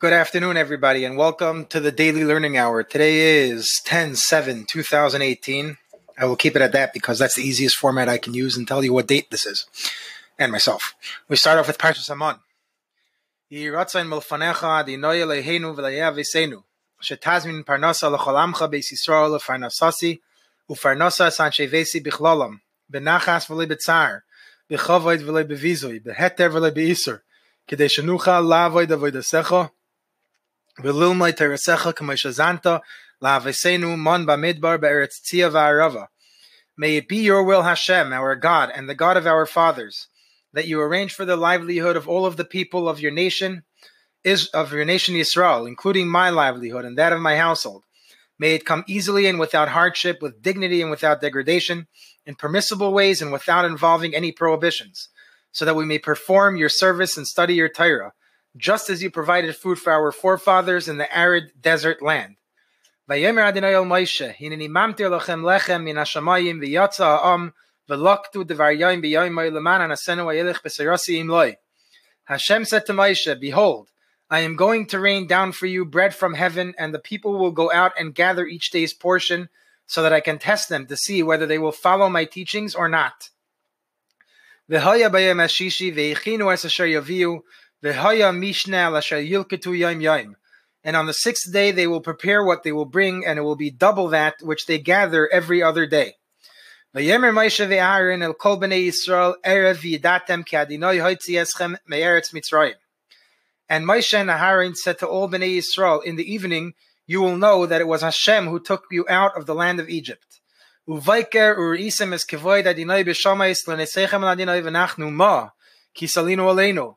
Good afternoon, everybody, and welcome to the Daily Learning Hour. Today is 10 7 2018. I will keep it at that because that's the easiest format I can use and tell you what date this is, and myself. We start off with Parshas HaMon. V'lilmai teresecha k'moishazanta la'avesenu mon ba'midbar be'eretz tzia. May it be your will, Hashem, our God, and the God of our fathers, that you arrange for the livelihood of all of the people of your nation, is of your nation Israel, including my livelihood and that of my household. May it come easily and without hardship, with dignity and without degradation, in permissible ways and without involving any prohibitions, so that we may perform your service and study your Torah just as you provided food for our forefathers in the arid desert land. Hashem said to Moshe, Behold, I am going to rain down for you bread from heaven, and the people will go out and gather each day's portion, so that I can test them to see whether they will follow my teachings or not. V'haya mishna l'asher yilketu yom yom. And on the sixth day they will prepare what they will bring, and it will be double that which they gather every other day. V'yemer Moshe ve'Aaron el kol b'nei Yisrael erev v'yidatem ki hoitzi eschem me'eretz Mitzrayim. And Moshe and Aaron said to all b'nei Yisrael, in the evening you will know that it was Hashem who took you out of the land of Egypt. Uvaiker uri'isem es kevoid adinoi b'shamayis l'nesechem adinoi v'nachnu ma ki salinu.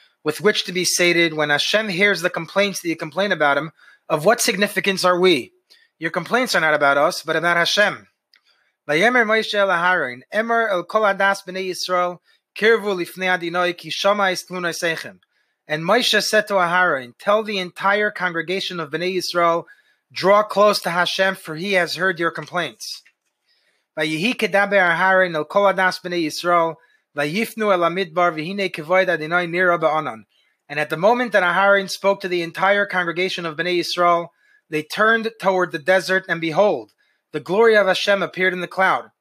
with which to be sated when Hashem hears the complaints that you complain about him, of what significance are we? Your complaints are not about us, but about Hashem. Vayemer Moshe el Aharon, Emer el kol adas b'nei Yisrael, kirvu lifnei adinoi ki shama istlunai seichem. And Moshe said to Aharon, Tell the entire congregation of Bnei Yisrael, draw close to Hashem, for he has heard your complaints. Vayihi kedaber Aharon el kol adas b'nei Yisrael, And at the moment that Aharon spoke to the entire congregation of Bnei Yisrael, they turned toward the desert, and behold, the glory of Hashem appeared in the cloud.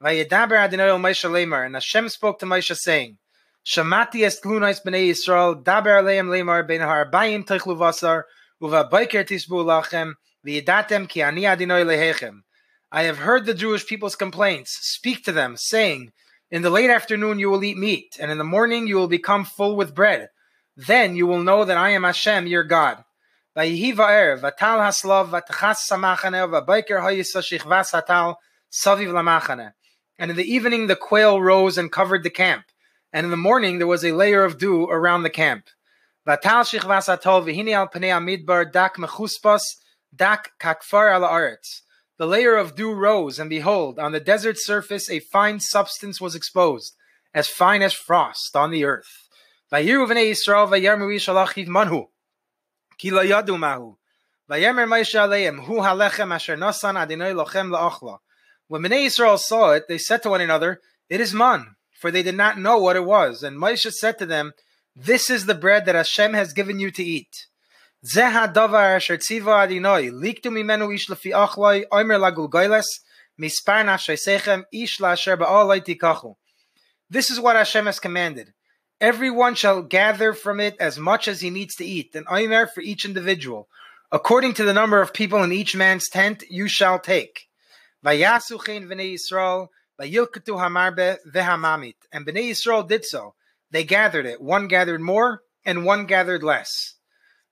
And Hashem spoke to Moshe saying, Shamati es tlunais Bnei Yisrael, daber aleim lemar ben ha'arbayim techlu vasar, uva baiker tisbu lachem, v'yedatem ki ani adinai lehechem. I have heard the Jewish people's complaints. Speak to them, saying, in the late afternoon you will eat meat, and in the morning you will become full with bread. Then you will know that I am Hashem, your God. And in the evening the quail rose and covered the camp, and in the morning there was a layer of dew around the camp. dak kakfar ala aretz. The layer of dew rose, and behold, on the desert surface a fine substance was exposed, as fine as frost on the earth. When Bnei Yisrael saw it, they said to one another, It is man, for they did not know what it was. And Moshe said to them, This is the bread that Hashem has given you to eat. This is what Hashem has commanded. Everyone shall gather from it as much as he needs to eat, an omer for each individual. According to the number of people in each man's tent, you shall take. Vayasu chen v'nei Yisrael, vayilketu hamarbe vehamamit. And Bnei Yisrael did so. They gathered it. One gathered more, and one gathered less.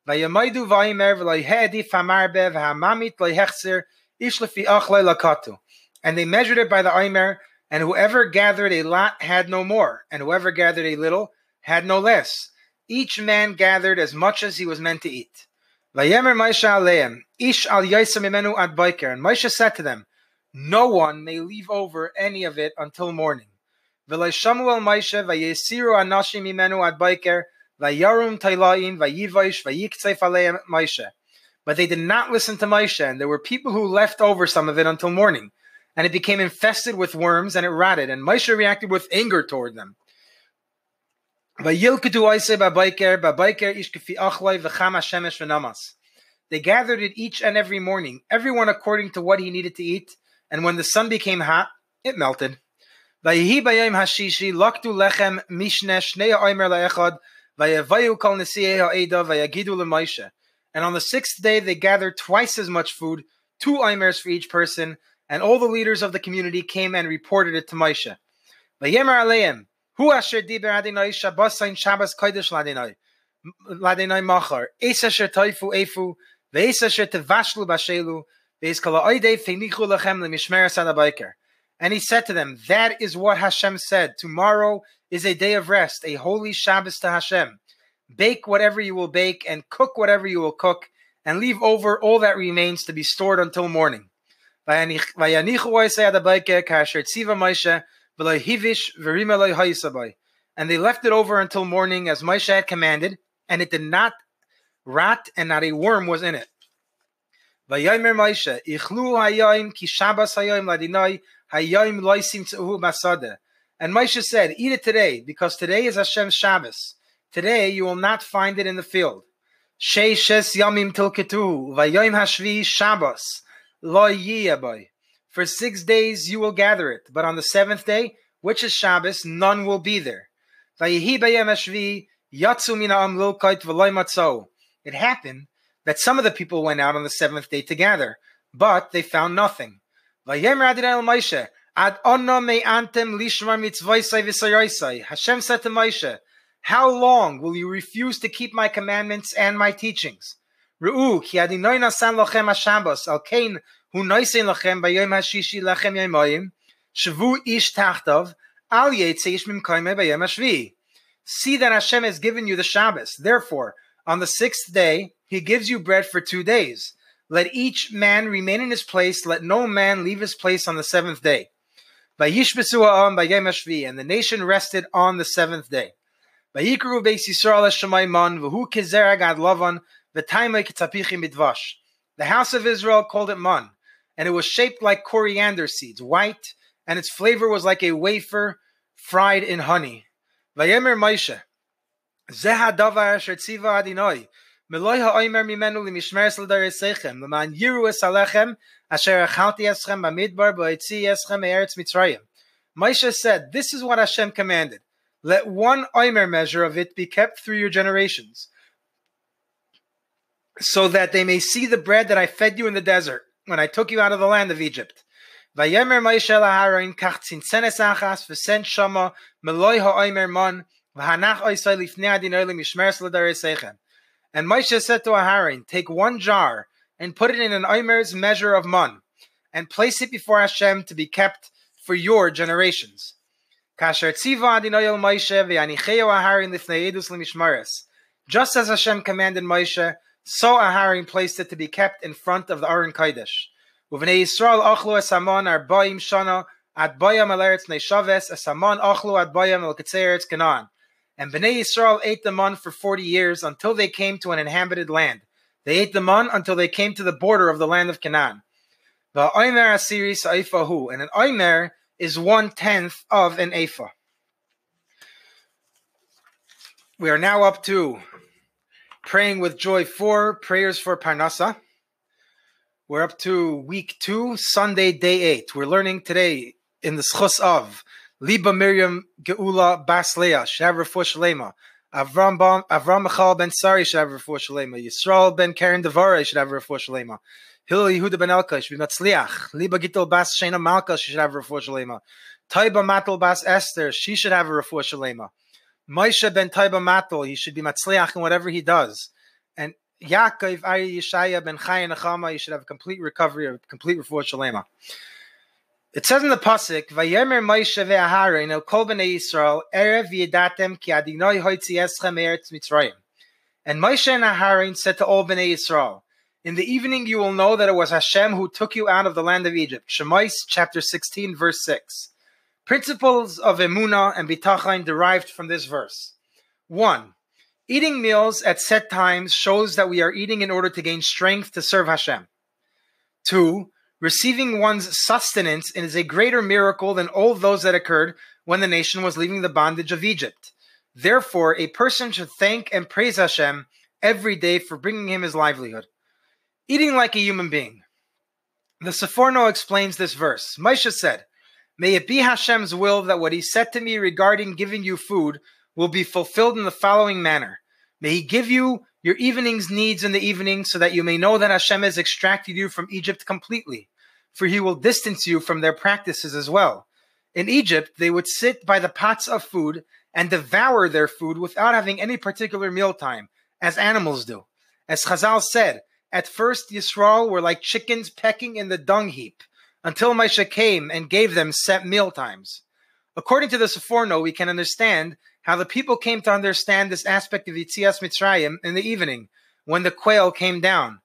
Vayamaidu vayimer v'loyhedi famarbe v'hamamit loyhechzer ish lefi achle lakatu. And they measured it by the Aimer, and whoever gathered a lot had no more, and whoever gathered a little had no less. Each man gathered as much as he was meant to eat. Vayemer Moshe aleim, ish al imenu ad boiker. And Moshe said to them, no one may leave over any of it until morning. V'leishamu el Moshe vayesiru anashim imenu ad boiker vayarum Moshe. But they did not listen to Moshe, and there were people who left over some of it until morning, and it became infested with worms and it rotted. And Moshe reacted with anger toward them. They gathered it each and every morning, everyone according to what he needed to eat, and when the sun became hot, it melted. And on the sixth day they gathered twice as much food, two oimers for each person, and all the leaders of the community came and reported it to Moshe. Hu asher diber Adonai Shabbosain Shabbos Kodesh Ladinai Ladinai Machar Es asher toifu efu Ve'es asher tevashlu bashelu Ve'es kala oidei feinichu lachem lemishmeres adabayker and he said to them, That is what Hashem said. Tomorrow is a day of rest, a holy Shabbos to Hashem. Bake whatever you will bake, and cook whatever you will cook, and leave over all that remains to be stored until morning. And they left it over until morning as Moshe had commanded, and it did not rot, and not a worm was in it. Loisim tzuhu basada. And Moshe said, Eat it today, because today is Hashem's Shabbos. Today you will not find it in the field. Shei yamim tilketuhu, vayoim hashvi Shabbos, lo yiyabai. For six days you will gather it, but on the seventh day, which is Shabbos, none will be there. It happened that some of the people went out on the seventh day to gather, but they found nothing. Hashem said to Moshe, How long will you refuse to keep my commandments and my teachings? hu noisen lachem bei yom hashishi lachem yomayim shvu ish tachtov al yitzeish mim kaime bei yom hashvi. See that Hashem has given you the Shabbos. Therefore on the sixth day he gives you bread for two days let each man remain in his place let no man leave his place on the seventh day and the nation rested on the seventh day. The house of Israel called it man and it was shaped like coriander seeds, white, and its flavor was like a wafer fried in honey. Vayemer Moshe, davar asher adinoi, Meloi ha'oimer mimenu limishmeres l'daresechem, l'man yiru es alechem, asher achalti eschem b'midbar b'oitzi eschem eretz Mitzrayim. Moshe said, this is what Hashem commanded. Let one oimer measure of it be kept through your generations, so that they may see the bread that I fed you in the desert when I took you out of the land of Egypt. Vayemer Moshe laharon kach tzinsenes achas v'sen shama meloi ha'oimer mon v'hanach oisai lifnei adinoi lemishmeres l'daresechem. And Moshe said to Aharon, take one jar and put it in an oimer's measure of mon, and place it before Hashem to be kept for your generations. El. Just as Hashem commanded Moshe, so Aharon placed it to be kept in front of the Aron Kodesh. Uvnei Yisrael achlu es hamon arbaim shana at bayam al eretz neishaves es hamon achlu at bayam el ketzeretz Canaan. And Bnei Yisrael ate the man for forty years until they came to an inhabited land. They ate the man until they came to the border of the land of Canaan. The oimer asiri saifahu, and an oimer is one tenth of an ephah. We are now up to Praying with Joy 4, Prayers for Parnasa. We're up to week 2, Sunday, day 8. We're learning today in the zechus of Liba Miriam Geula Bas Leah, Shavar Shalema. Avram, Avram Michal ben Sari should have refuah shalema. Yisrael ben Karen Devara should have refuah shalema. Hillel Yehuda ben Elka should be matzliach. Liba Gittel bas Shena Malka should have refuah shalema. Taiba Matel bas Esther she should have a refuah shalema. Moshe ben Taiba Matel, he should be matzliach in whatever he does. And Yaakov Ari Yeshaya ben Chayin Achama, he should have a complete recovery, a complete refuah shalema. It says in the pasuk, "Vayemer Moshe ve'Aharon el kol bnei Yisrael erev yedatem ki Adinoi hoitzi eschem eretz Mitzrayim." And Moshe and Aharon said to all Bnei Yisrael, In the evening you will know that it was Hashem who took you out of the land of Egypt. Shemais chapter 16, verse 6. Principles of Emunah and Bitachon derived from this verse. 1. Eating meals at set times shows that we are eating in order to gain strength to serve Hashem. 2. Receiving one's sustenance is a greater miracle than all those that occurred when the nation was leaving the bondage of Egypt. Therefore, a person should thank and praise Hashem every day for bringing him his livelihood. Eating like a human being. The Seforno explains this verse. Moshe said, May it be Hashem's will that what he said to me regarding giving you food will be fulfilled in the following manner. May he give you your evening's needs in the evening so that you may know that Hashem has extracted you from Egypt completely, for he will distance you from their practices as well. In Egypt, they would sit by the pots of food and devour their food without having any particular mealtime, as animals do. As Chazal said, at first Yisrael were like chickens pecking in the dung heap, until Moshe came and gave them set meal times. According to the Seforno, we can understand how the people came to understand this aspect of Yitzias Mitzrayim in the evening, when the quail came down.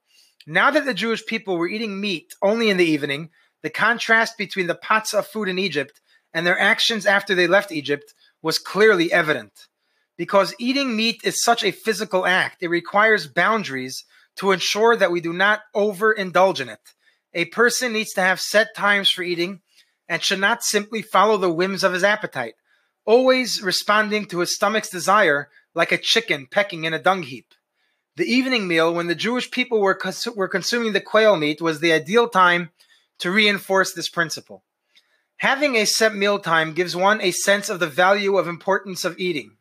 Now that the Jewish people were eating meat only in the evening, the contrast between the pots of food in Egypt and their actions after they left Egypt was clearly evident. Because eating meat is such a physical act, it requires boundaries to ensure that we do not overindulge in it. A person needs to have set times for eating and should not simply follow the whims of his appetite, always responding to his stomach's desire like a chicken pecking in a dung heap. The evening meal, when the Jewish people were, cons- were consuming the quail meat, was the ideal time to reinforce this principle. Having a set meal time gives one a sense of the value of importance of eating.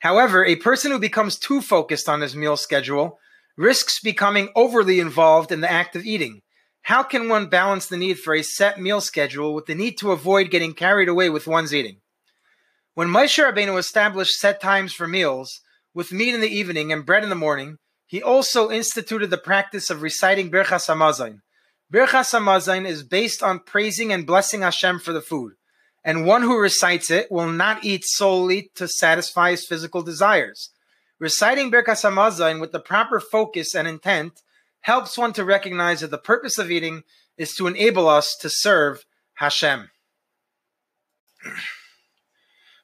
However, a person who becomes too focused on his meal schedule risks becoming overly involved in the act of eating. How can one balance the need for a set meal schedule with the need to avoid getting carried away with one's eating? When Moshe Rabbeinu established set times for meals, with meat in the evening and bread in the morning, he also instituted the practice of reciting Birchas Hamazon, Birchas Hamazon is based on praising and blessing Hashem for the food, and one who recites it will not eat solely to satisfy his physical desires. Reciting Birchas Hamazon with the proper focus and intent helps one to recognize that the purpose of eating is to enable us to serve Hashem.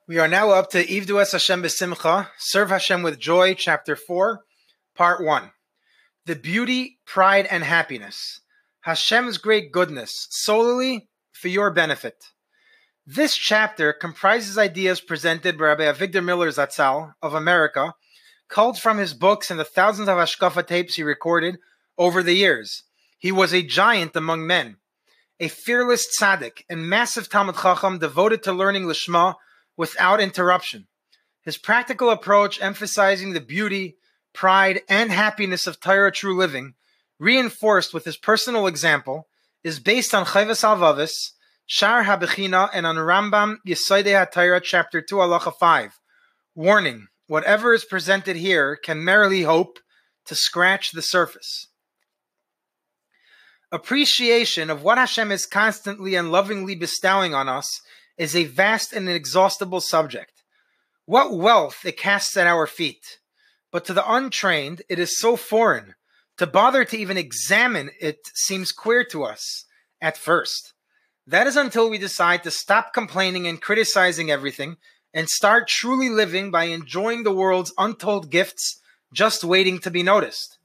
We are now up to Ivdu Hashem b'simcha, Serve Hashem with Joy, Chapter 4, Part 1. The Beauty, Pride, and Happiness. Hashem's great goodness solely for your benefit. This chapter comprises ideas presented by Rabbi Avigdor Miller Zatzal of America, culled from his books and the thousands of Hashkafa tapes he recorded over the years. He was a giant among men, a fearless tzaddik and massive Talmud Chacham devoted to learning Lishma without interruption. His practical approach, emphasizing the beauty, pride, and happiness of Torah true living, reinforced with his personal example, is based on Chovos HaLevavos, Shar HaBechina, and on Rambam Yesodei HaTorah, chapter 2, halacha 5. Warning, whatever is presented here can merely hope to scratch the surface. Appreciation of what Hashem is constantly and lovingly bestowing on us is a vast and inexhaustible subject. What wealth it casts at our feet! But to the untrained, it is so foreign to bother to even examine it seems queer to us at first. That is until we decide to stop complaining and criticizing everything and start truly living by enjoying the world's untold gifts just waiting to be noticed.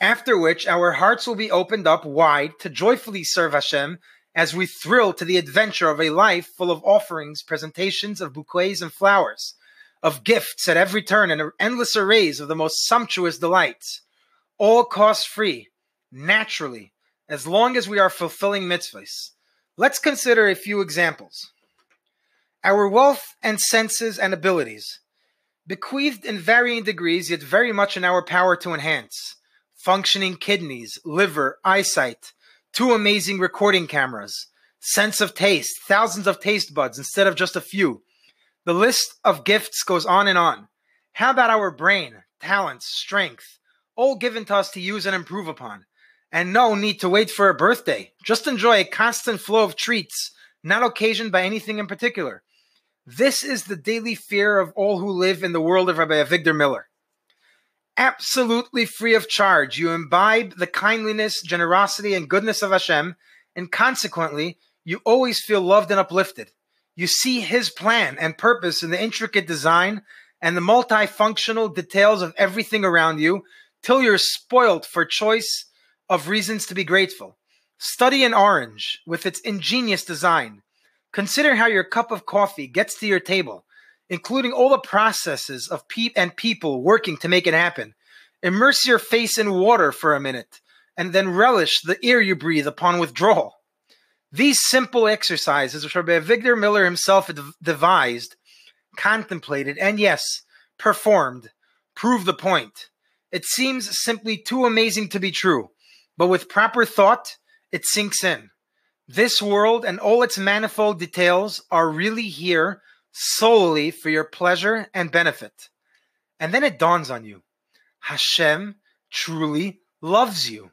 After which, our hearts will be opened up wide to joyfully serve Hashem as we thrill to the adventure of a life full of offerings, presentations of bouquets and flowers, of gifts at every turn, and endless arrays of the most sumptuous delights all cost free, naturally, as long as we are fulfilling mitzvahs. Let's consider a few examples. Our wealth and senses and abilities, bequeathed in varying degrees, yet very much in our power to enhance. Functioning kidneys, liver, eyesight, two amazing recording cameras, sense of taste, thousands of taste buds instead of just a few. The list of gifts goes on and on. How about our brain, talents, strength, all given to us to use and improve upon. And no need to wait for a birthday. Just enjoy a constant flow of treats, not occasioned by anything in particular. This is the daily fear of all who live in the world of Rabbi Avigdor Miller. Absolutely free of charge. You imbibe the kindliness, generosity, and goodness of Hashem, and consequently, you always feel loved and uplifted. You see His plan and purpose in the intricate design and the multifunctional details of everything around you till you're spoilt for choice of reasons to be grateful. Study an orange with its ingenious design. Consider how your cup of coffee gets to your table, including all the processes of pe- and people working to make it happen. Immerse your face in water for a minute and then relish the air you breathe upon withdrawal. These simple exercises, which Rabbi Avigdor Miller himself devised, contemplated, and yes, performed, prove the point. It seems simply too amazing to be true, but with proper thought, it sinks in. This world and all its manifold details are really here solely for your pleasure and benefit. And then it dawns on you Hashem truly loves you.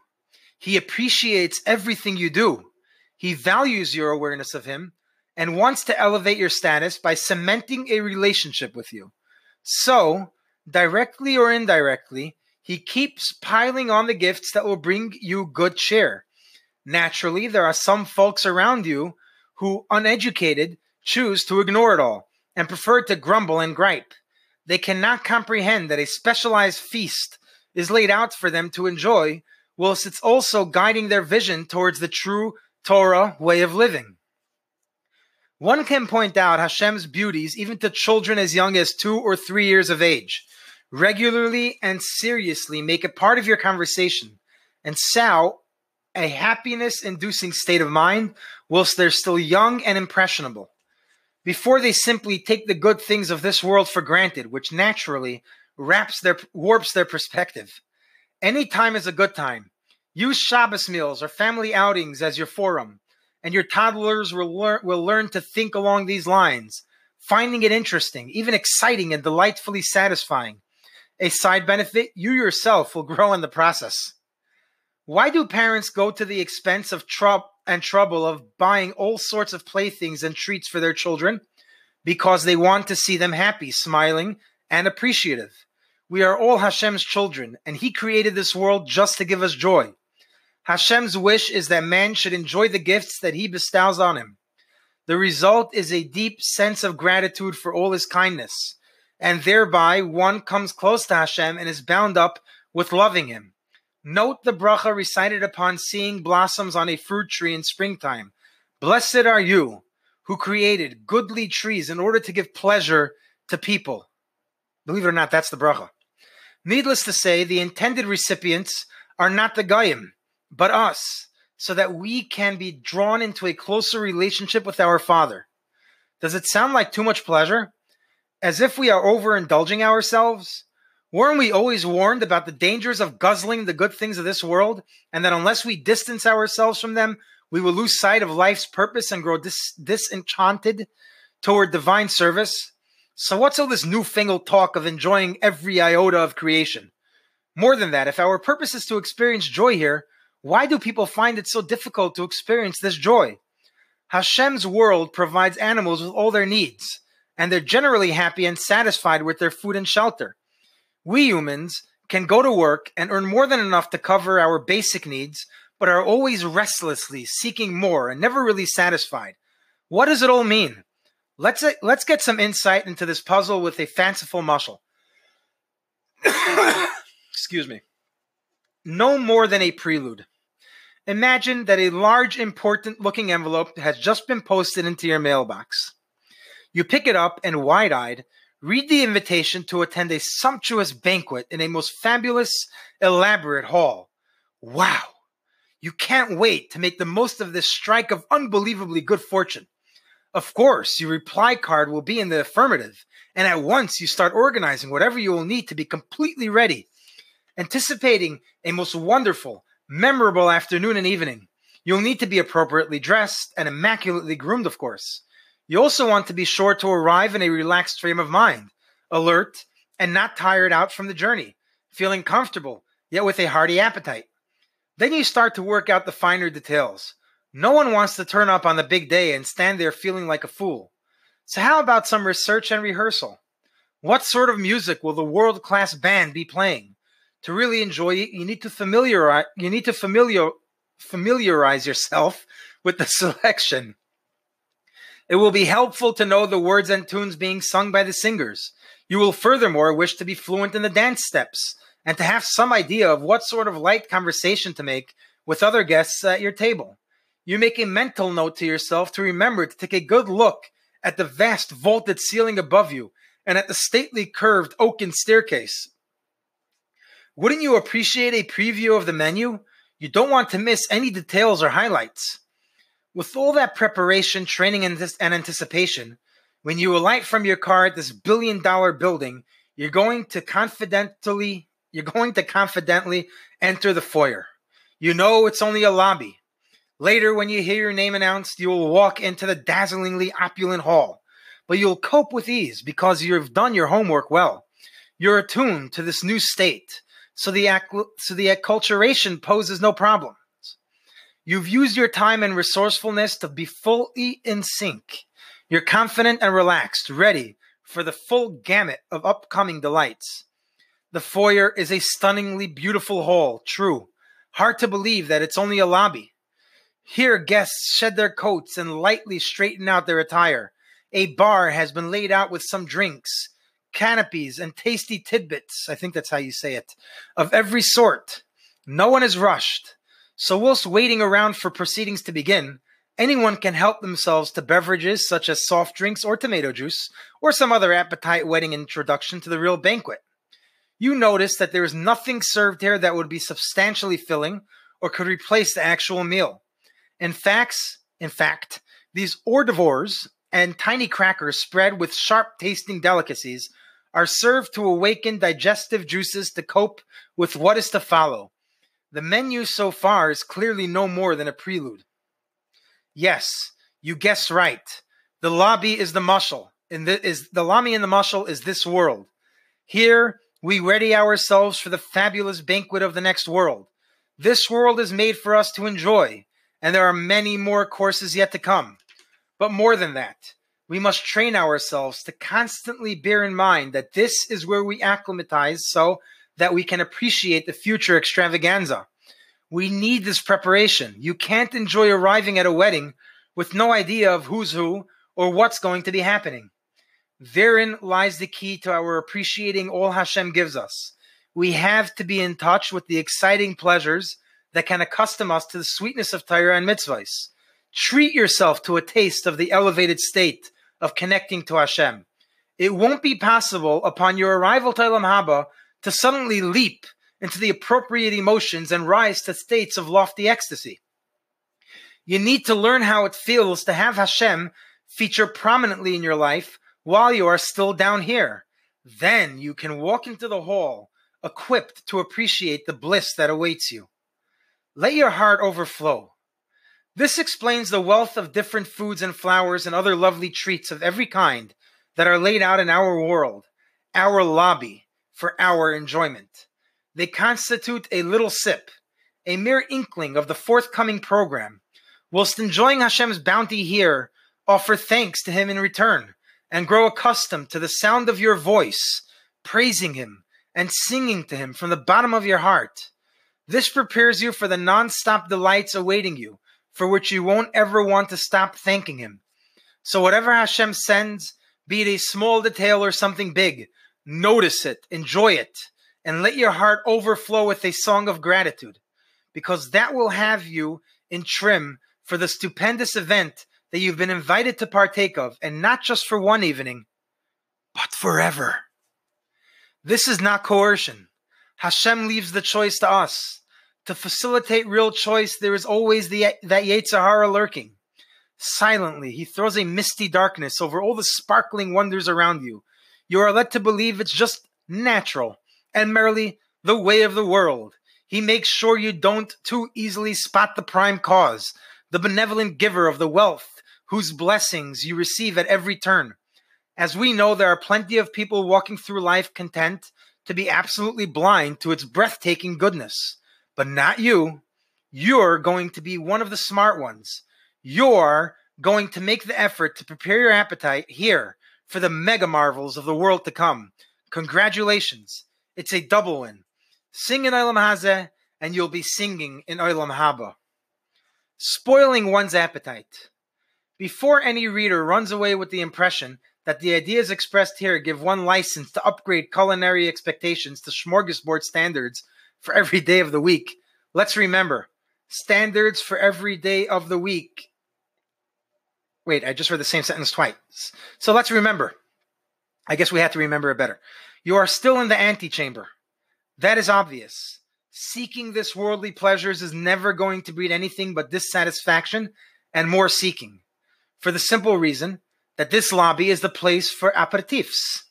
He appreciates everything you do. He values your awareness of Him and wants to elevate your status by cementing a relationship with you. So, directly or indirectly, he keeps piling on the gifts that will bring you good cheer. Naturally, there are some folks around you who, uneducated, choose to ignore it all and prefer to grumble and gripe. They cannot comprehend that a specialized feast is laid out for them to enjoy, whilst it's also guiding their vision towards the true Torah way of living. One can point out Hashem's beauties even to children as young as two or three years of age. Regularly and seriously make it part of your conversation and sow a happiness inducing state of mind whilst they're still young and impressionable. Before they simply take the good things of this world for granted, which naturally wraps their warps their perspective. Any time is a good time. Use Shabbos meals or family outings as your forum and your toddlers will learn, will learn to think along these lines, finding it interesting, even exciting and delightfully satisfying. A side benefit, you yourself will grow in the process. Why do parents go to the expense of trouble and trouble of buying all sorts of playthings and treats for their children? Because they want to see them happy, smiling, and appreciative. We are all Hashem's children, and He created this world just to give us joy. Hashem's wish is that man should enjoy the gifts that he bestows on him. The result is a deep sense of gratitude for all his kindness, and thereby one comes close to Hashem and is bound up with loving him. Note the bracha recited upon seeing blossoms on a fruit tree in springtime. Blessed are you who created goodly trees in order to give pleasure to people. Believe it or not, that's the bracha. Needless to say, the intended recipients are not the Goyim but us, so that we can be drawn into a closer relationship with our Father. Does it sound like too much pleasure? As if we are overindulging ourselves? Weren't we always warned about the dangers of guzzling the good things of this world, and that unless we distance ourselves from them, we will lose sight of life's purpose and grow dis- disenchanted toward divine service? So, what's all this newfangled talk of enjoying every iota of creation? More than that, if our purpose is to experience joy here, why do people find it so difficult to experience this joy? Hashem's world provides animals with all their needs, and they're generally happy and satisfied with their food and shelter. We humans can go to work and earn more than enough to cover our basic needs, but are always restlessly seeking more and never really satisfied. What does it all mean? Let's let's get some insight into this puzzle with a fanciful mushal. Excuse me. No more than a prelude. Imagine that a large, important looking envelope has just been posted into your mailbox. You pick it up and, wide eyed, read the invitation to attend a sumptuous banquet in a most fabulous, elaborate hall. Wow! You can't wait to make the most of this strike of unbelievably good fortune. Of course, your reply card will be in the affirmative, and at once you start organizing whatever you will need to be completely ready, anticipating a most wonderful, memorable afternoon and evening. You'll need to be appropriately dressed and immaculately groomed, of course. You also want to be sure to arrive in a relaxed frame of mind, alert, and not tired out from the journey, feeling comfortable, yet with a hearty appetite. Then you start to work out the finer details. No one wants to turn up on the big day and stand there feeling like a fool. So, how about some research and rehearsal? What sort of music will the world class band be playing? To really enjoy it, you need to familiarize you need to familiar familiarize yourself with the selection. It will be helpful to know the words and tunes being sung by the singers. You will furthermore wish to be fluent in the dance steps and to have some idea of what sort of light conversation to make with other guests at your table. You make a mental note to yourself to remember to take a good look at the vast vaulted ceiling above you and at the stately curved oaken staircase. Wouldn't you appreciate a preview of the menu? You don't want to miss any details or highlights. With all that preparation, training, and, anticipation, when you alight from your car at this billion dollar building, you're going to confidently you're going to confidently enter the foyer. You know it's only a lobby. Later, when you hear your name announced, you will walk into the dazzlingly opulent hall. But you'll cope with ease because you've done your homework well. You're attuned to this new state, so the, so the acculturation poses no problems. You've used your time and resourcefulness to be fully in sync. You're confident and relaxed, ready for the full gamut of upcoming delights. The foyer is a stunningly beautiful hall, true. Hard to believe that it's only a lobby. Here, guests shed their coats and lightly straighten out their attire. A bar has been laid out with some drinks, canopies, and tasty tidbits I think that's how you say it of every sort. No one is rushed. So, whilst waiting around for proceedings to begin, anyone can help themselves to beverages such as soft drinks or tomato juice, or some other appetite whetting introduction to the real banquet. You notice that there is nothing served here that would be substantially filling or could replace the actual meal. In fact, in fact, these hors d'oeuvres and tiny crackers spread with sharp tasting delicacies are served to awaken digestive juices to cope with what is to follow. The menu so far is clearly no more than a prelude. Yes, you guess right. The lobby is the mushal. And the, is the lobby in the mushal is this world. Here we ready ourselves for the fabulous banquet of the next world. This world is made for us to enjoy, and there are many more courses yet to come. But more than that, we must train ourselves to constantly bear in mind that this is where we acclimatize so that we can appreciate the future extravaganza. We need this preparation. You can't enjoy arriving at a wedding with no idea of who's who or what's going to be happening. Therein lies the key to our appreciating all Hashem gives us. We have to be in touch with the exciting pleasures that can accustom us to the sweetness of Torah and mitzvahs. Treat yourself to a taste of the elevated state of connecting to Hashem. It won't be possible upon your arrival to Olam Haba to suddenly leap into the appropriate emotions and rise to states of lofty ecstasy. You need to learn how it feels to have Hashem feature prominently in your life while you are still down here. Then you can walk into the hall equipped to appreciate the bliss that awaits you. Let your heart overflow. This explains the wealth of different foods and flowers and other lovely treats of every kind that are laid out in our world, our lobby, for our enjoyment. They constitute a little sip, a mere inkling of the forthcoming program. Whilst enjoying Hashem's bounty here, offer thanks to Him in return and grow accustomed to the sound of your voice, praising Him and singing to Him from the bottom of your heart. This prepares you for the non-stop delights awaiting you, for which you won't ever want to stop thanking Him. So whatever Hashem sends, be it a small detail or something big, notice it, enjoy it, and let your heart overflow with a song of gratitude, because that will have you in trim for the stupendous event that you've been invited to partake of, and not just for one evening, but forever. This is not coercion. Hashem leaves the choice to us. To facilitate real choice, there is always the, that Yetzer Hara lurking. Silently, he throws a misty darkness over all the sparkling wonders around you. You are led to believe it's just natural and merely the way of the world. He makes sure you don't too easily spot the prime cause, the benevolent giver of the wealth whose blessings you receive at every turn. As we know, there are plenty of people walking through life content to be absolutely blind to its breathtaking goodness. But not you. You're going to be one of the smart ones. You're going to make the effort to prepare your appetite here for the mega marvels of the world to come. Congratulations. It's a double win. Sing in Olam Hazeh, and you'll be singing in Olam Haba. Spoiling one's appetite. Before any reader runs away with the impression that the ideas expressed here give one license to upgrade culinary expectations to smorgasbord standards for every day of the week, let's remember standards for every day of the week. Wait, I just read the same sentence twice. So let's remember. I guess we have to remember it better. You are still in the antechamber. That is obvious. Seeking this worldly pleasures is never going to breed anything but dissatisfaction and more seeking. For the simple reason that this lobby is the place for aperitifs.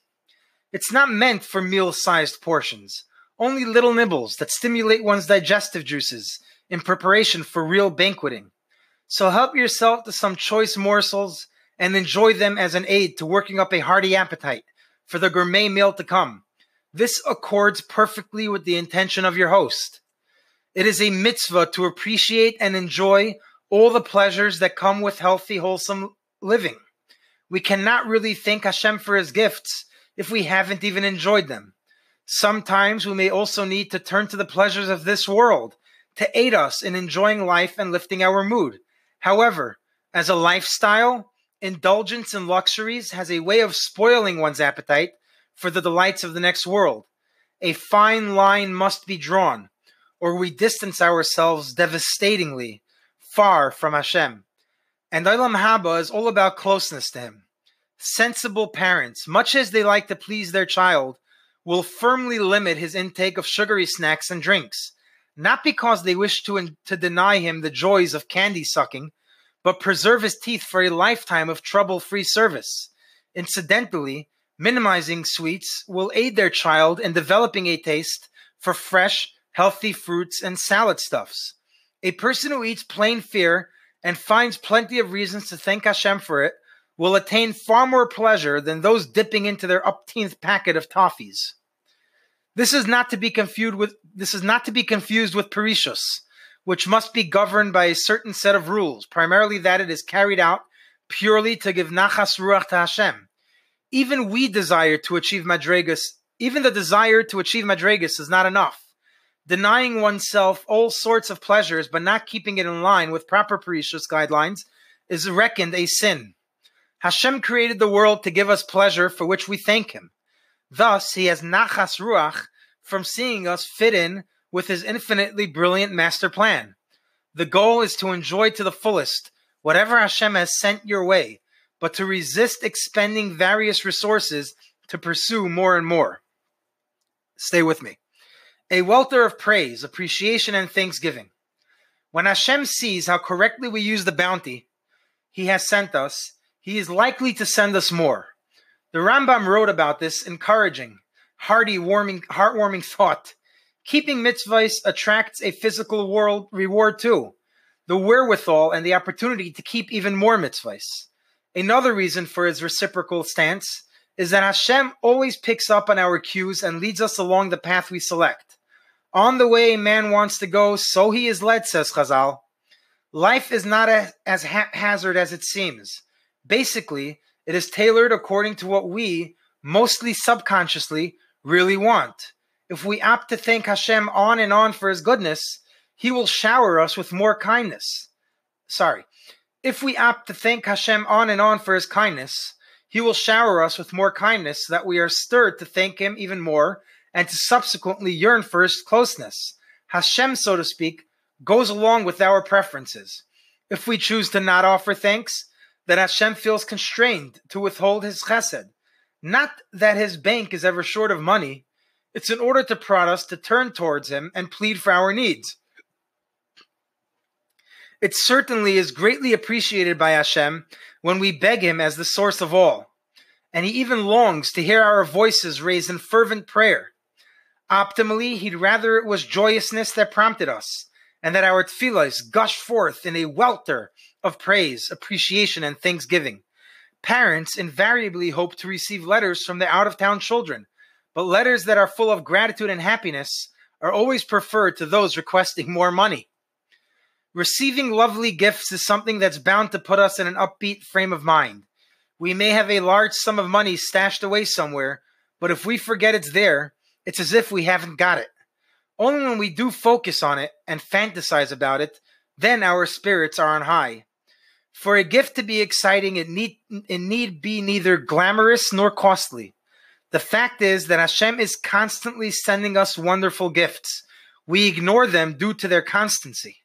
It's not meant for meal sized portions, only little nibbles that stimulate one's digestive juices in preparation for real banqueting. So help yourself to some choice morsels and enjoy them as an aid to working up a hearty appetite for the gourmet meal to come. This accords perfectly with the intention of your host. It is a mitzvah to appreciate and enjoy all the pleasures that come with healthy, wholesome living. We cannot really thank Hashem for his gifts if we haven't even enjoyed them. Sometimes we may also need to turn to the pleasures of this world to aid us in enjoying life and lifting our mood. However, as a lifestyle, indulgence in luxuries has a way of spoiling one's appetite for the delights of the next world. A fine line must be drawn, or we distance ourselves devastatingly far from Hashem. And Olam Haba is all about closeness to Him. Sensible parents, much as they like to please their child, will firmly limit his intake of sugary snacks and drinks, not because they wish to, to deny him the joys of candy sucking, but preserve his teeth for a lifetime of trouble free service. Incidentally, minimizing sweets will aid their child in developing a taste for fresh, healthy fruits and salad stuffs. A person who eats plain fare and finds plenty of reasons to thank Hashem for it will attain far more pleasure than those dipping into their upteenth packet of toffees. This is not to be confused with this is not to be confused with parishus, which must be governed by a certain set of rules, primarily that it is carried out purely to give nachas ruach to Hashem. Even we desire to achieve madregas. Even the desire to achieve madregas is not enough. Denying oneself all sorts of pleasures but not keeping it in line with proper parishus guidelines is reckoned a sin. Hashem created the world to give us pleasure for which we thank Him. Thus, He has nachas ruach from seeing us fit in with His infinitely brilliant master plan. The goal is to enjoy to the fullest whatever Hashem has sent your way, but to resist expending various resources to pursue more and more. Stay with me. A welter of praise, appreciation, and thanksgiving. When Hashem sees how correctly we use the bounty He has sent us, he is likely to send us more. The Rambam wrote about this encouraging, hearty, warming, heartwarming thought. Keeping mitzvahs attracts a physical world reward too, the wherewithal and the opportunity to keep even more mitzvahs. Another reason for his reciprocal stance is that Hashem always picks up on our cues and leads us along the path we select. On the way a man wants to go, so he is led, says Chazal. Life is not as haphazard as it seems. Basically, it is tailored according to what we, mostly subconsciously, really want. If we opt to thank Hashem on and on for his goodness, he will shower us with more kindness. Sorry. If we opt to thank Hashem on and on for his kindness, he will shower us with more kindness so that we are stirred to thank him even more and to subsequently yearn for his closeness. Hashem, so to speak, goes along with our preferences. If we choose to not offer thanks, that Hashem feels constrained to withhold his chesed. Not that his bank is ever short of money, it's in order to prod us to turn towards him and plead for our needs. It certainly is greatly appreciated by Hashem when we beg him as the source of all, and he even longs to hear our voices raised in fervent prayer. Optimally, he'd rather it was joyousness that prompted us, and that our tefillahs gush forth in a welter of praise, appreciation, and thanksgiving. Parents invariably hope to receive letters from their out of town children, but letters that are full of gratitude and happiness are always preferred to those requesting more money. Receiving lovely gifts is something that's bound to put us in an upbeat frame of mind. We may have a large sum of money stashed away somewhere, but if we forget it's there, it's as if we haven't got it. Only when we do focus on it and fantasize about it, then our spirits are on high. For a gift to be exciting, it need, it need be neither glamorous nor costly. The fact is that Hashem is constantly sending us wonderful gifts. We ignore them due to their constancy.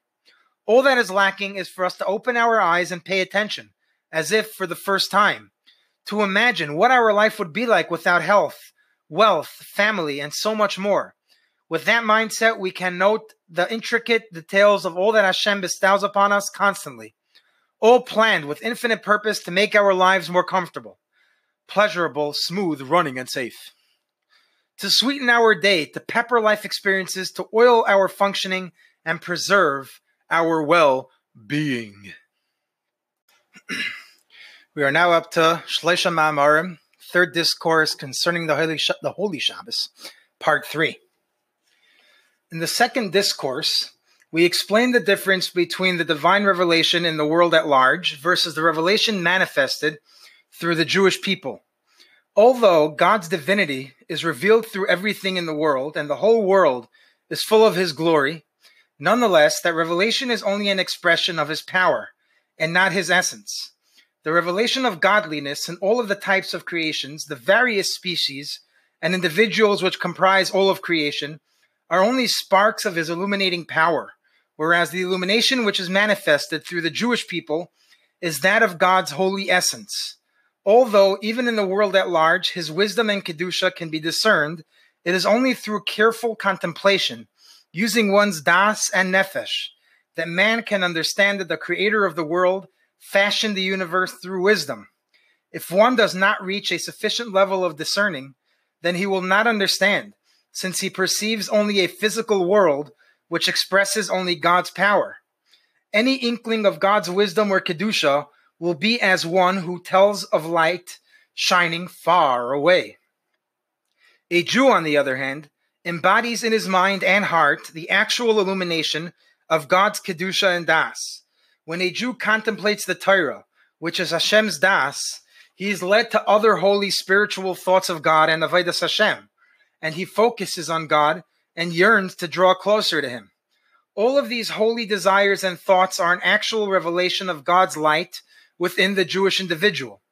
All that is lacking is for us to open our eyes and pay attention, as if for the first time, to imagine what our life would be like without health, wealth, family, and so much more. With that mindset, we can note the intricate details of all that Hashem bestows upon us constantly, all planned with infinite purpose to make our lives more comfortable, pleasurable, smooth, running, and safe. To sweeten our day, to pepper life experiences, to oil our functioning, and preserve our well being. we are now up to Shleisha Ma'amarim, third discourse concerning the Holy, the Holy Shabbos, part three. In the second discourse, we explain the difference between the divine revelation in the world at large versus the revelation manifested through the Jewish people. Although God's divinity is revealed through everything in the world and the whole world is full of his glory, nonetheless, that revelation is only an expression of his power and not his essence. The revelation of godliness in all of the types of creations, the various species and individuals which comprise all of creation, are only sparks of his illuminating power, whereas the illumination which is manifested through the Jewish people is that of God's holy essence. Although, even in the world at large, his wisdom and Kedusha can be discerned, it is only through careful contemplation, using one's das and nefesh, that man can understand that the creator of the world fashioned the universe through wisdom. If one does not reach a sufficient level of discerning, then he will not understand, since he perceives only a physical world which expresses only God's power. Any inkling of God's wisdom or Kedusha will be as one who tells of light shining far away. A Jew, on the other hand, embodies in his mind and heart the actual illumination of God's Kedusha and Das. When a Jew contemplates the Torah, which is Hashem's Das, he is led to other holy spiritual thoughts of God and Avodas Hashem and he focuses on God and yearns to draw closer to him. All of these holy desires and thoughts are an actual revelation of God's light within the Jewish individual.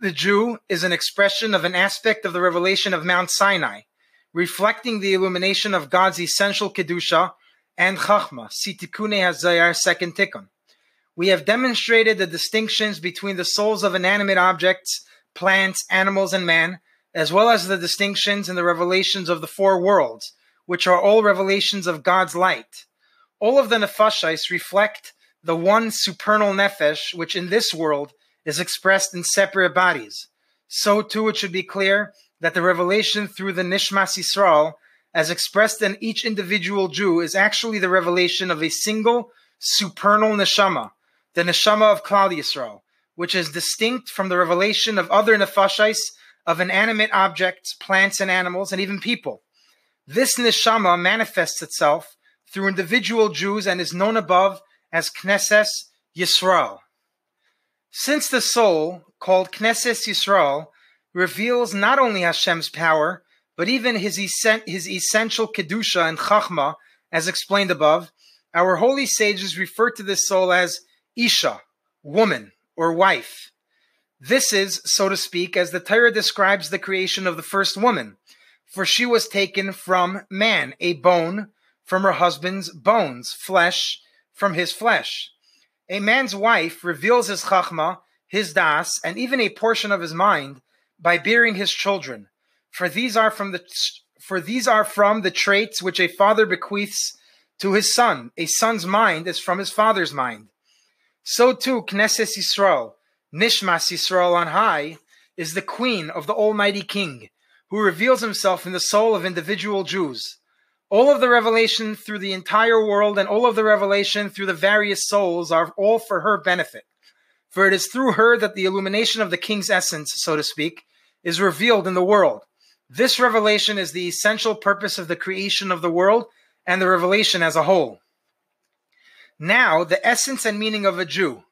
The Jew is an expression of an aspect of the revelation of Mount Sinai, reflecting the illumination of God's essential Kedusha and Chachma, Sitikune Hazayar, second Tikkun. We have demonstrated the distinctions between the souls of inanimate objects, plants, animals, and man, as well as the distinctions in the revelations of the four worlds, which are all revelations of God's light. All of the nefashis reflect the one supernal nefesh, which in this world is expressed in separate bodies. So too it should be clear that the revelation through the Nishmas Yisrael, as expressed in each individual Jew, is actually the revelation of a single supernal neshama, the neshama of Klal Yisrael, which is distinct from the revelation of other nefashis of inanimate objects, plants and animals, and even people. This neshama manifests itself through individual Jews and is known above as Knesses Yisrael. Since the soul, called Knesses Yisrael, reveals not only Hashem's power, but even his, his essential Kedusha and Chachma, as explained above, our holy sages refer to this soul as Isha, woman, or wife. This is, so to speak, as the Torah describes the creation of the first woman, for she was taken from man, a bone from her husband's bones, flesh from his flesh. A man's wife reveals his chachma, his das, and even a portion of his mind by bearing his children, for these are from the for these are from the traits which a father bequeaths to his son. A son's mind is from his father's mind. So too, Knesset Yisrael, Nishmas Yisrael on high, is the queen of the Almighty King, who reveals himself in the soul of individual Jews. All of the revelation through the entire world and all of the revelation through the various souls are all for her benefit. For it is through her that the illumination of the king's essence, so to speak, is revealed in the world. This revelation is the essential purpose of the creation of the world and the revelation as a whole. Now, the essence and meaning of a Jew,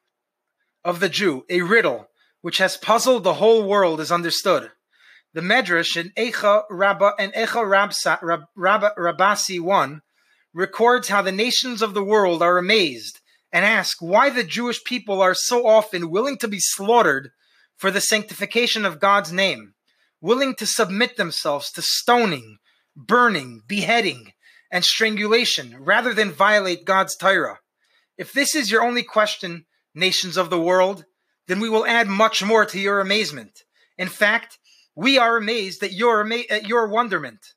of the Jew, a riddle which has puzzled the whole world, is understood. The Medrash in Echa Rabba and Echa Rabsa, Rab, Rab, Rabasi 1 records how the nations of the world are amazed and ask why the Jewish people are so often willing to be slaughtered for the sanctification of God's name, willing to submit themselves to stoning, burning, beheading, and strangulation rather than violate God's Torah. If this is your only question, nations of the world, then we will add much more to your amazement. In fact, we are amazed at your, at your wonderment.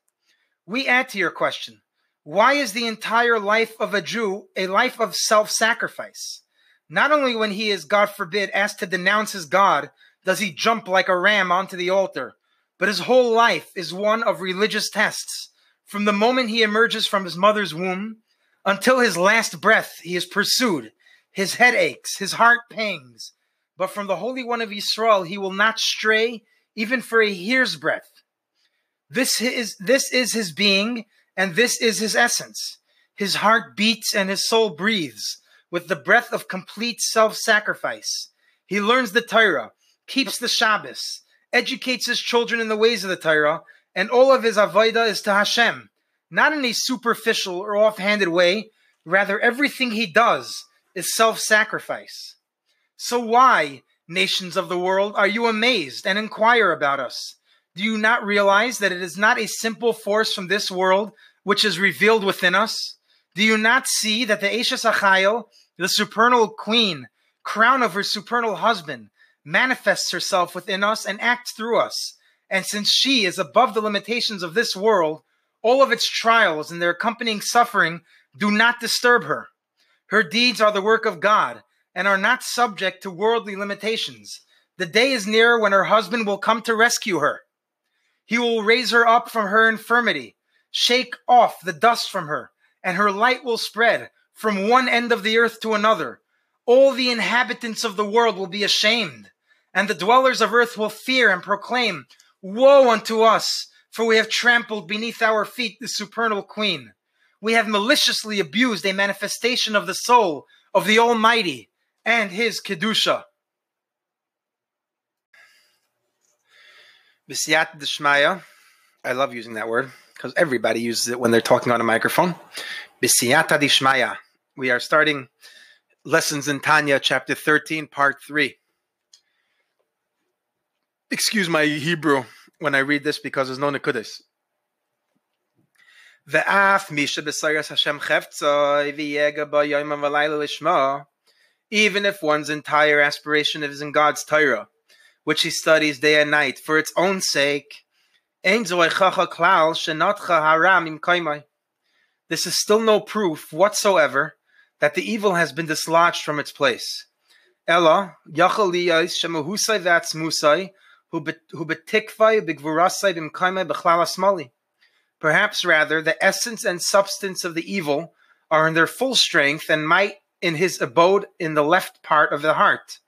We add to your question why is the entire life of a Jew a life of self sacrifice? Not only when he is, God forbid, asked to denounce his God, does he jump like a ram onto the altar, but his whole life is one of religious tests. From the moment he emerges from his mother's womb until his last breath, he is pursued. His head aches, his heart pangs. But from the Holy One of Israel, he will not stray even for a hair's breadth. This is, this is his being, and this is his essence. His heart beats and his soul breathes with the breath of complete self sacrifice. He learns the Torah, keeps the Shabbos, educates his children in the ways of the Torah, and all of his avodah is to Hashem, not in a superficial or offhanded way. Rather, everything he does is self sacrifice. So, why, nations of the world, are you amazed and inquire about us? Do you not realize that it is not a simple force from this world which is revealed within us? Do you not see that the Eshes Achayil, the supernal queen, crown of her supernal husband, manifests herself within us and acts through us? And since she is above the limitations of this world, all of its trials and their accompanying suffering do not disturb her. Her deeds are the work of God and are not subject to worldly limitations. The day is near when her husband will come to rescue her. He will raise her up from her infirmity, shake off the dust from her, and her light will spread from one end of the earth to another. All the inhabitants of the world will be ashamed, and the dwellers of earth will fear and proclaim, Woe unto us, for we have trampled beneath our feet the supernal queen. We have maliciously abused a manifestation of the soul of the Almighty and his Kedusha. B'siyat d'shmaya. I love using that word because everybody uses it when they're talking on a microphone. B'siyata d'shmaya. We are starting lessons in Tanya, chapter 13, part 3. Excuse my Hebrew when I read this because there's no Nekudas. ואף מי שבסיירס השם חפצוי ויגע בו יום ולילה לשמו, even if one's entire aspiration is in God's Torah, which he studies day and night for its own sake. This is still no proof whatsoever that the evil has been dislodged from its place. Ella, b'chlal asmali. Perhaps rather, the essence and substance of the evil are in their full strength and might in his abode in the left part of the heart.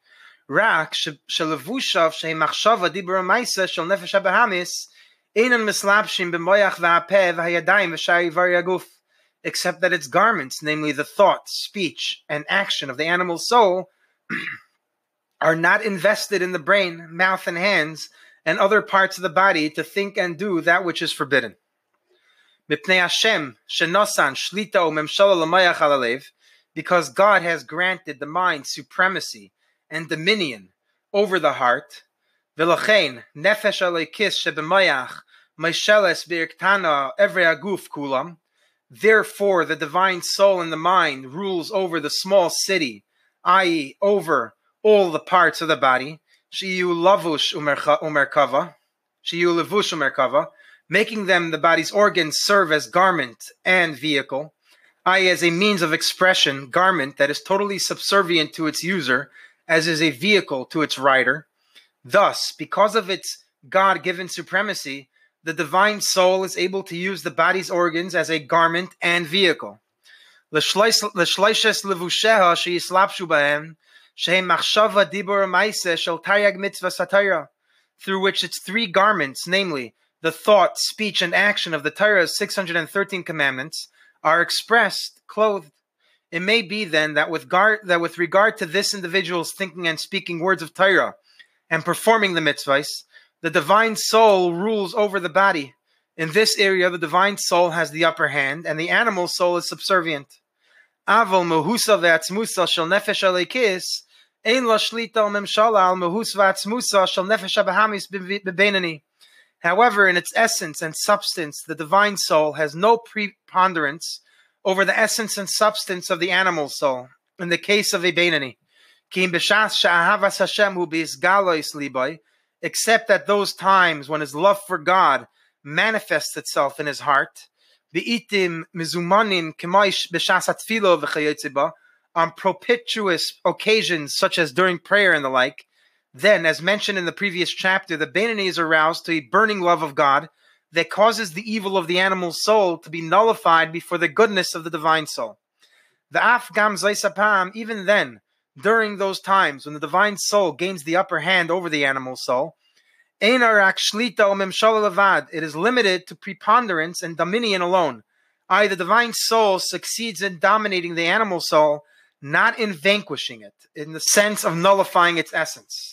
Rak shelevushav shei machshava dibur ma'isa shel nefesh habahamis einan mislapshim b'moyach v'apeh v'hayadayim v'shari variyaguf, except that its garments, namely the thought, speech, and action of the animal soul, are not invested in the brain, mouth, and hands, and other parts of the body to think and do that which is forbidden. Mipnei Hashem shenosan shlita umemshala l'mayach alalev, because God has granted the mind supremacy and dominion over the heart. Nefesh. Therefore, the divine soul in the mind rules over the small city, i.e., over all the parts of the body. Making them the body's organs serve as garment and vehicle i.e., as a means of expression, garment that is totally subservient to its user, as is a vehicle to its rider. Thus, because of its God given supremacy, the divine soul is able to use the body's organs as a garment and vehicle. Through which its three garments, namely the thought, speech, and action of the Torah's 613 commandments, are expressed clothed. It may be then that with, that with regard to this individual's thinking and speaking words of Torah and performing the mitzvahs, the divine soul rules over the body. In this area, the divine soul has the upper hand, and the animal soul is subservient. Aval mehusa ve'atzmusa shel nefesh alekis, ein la al memshala al mehus ve'atzmusa shel nefesh abahamis bebenani. However, in its essence and substance, the divine soul has no preponderance over the essence and substance of the animal soul. In the case of a Beinani, except at those times when his love for God manifests itself in his heart, on propitious occasions such as during prayer and the like, then, as mentioned in the previous chapter, the Beinani is aroused to a burning love of God that causes the evil of the animal soul to be nullified before the goodness of the divine soul. The Afgam Zaisapam, even then, during those times when the divine soul gains the upper hand over the animal soul, it is limited to preponderance and dominion alone. I, the divine soul, succeeds in dominating the animal soul, not in vanquishing it, in the sense of nullifying its essence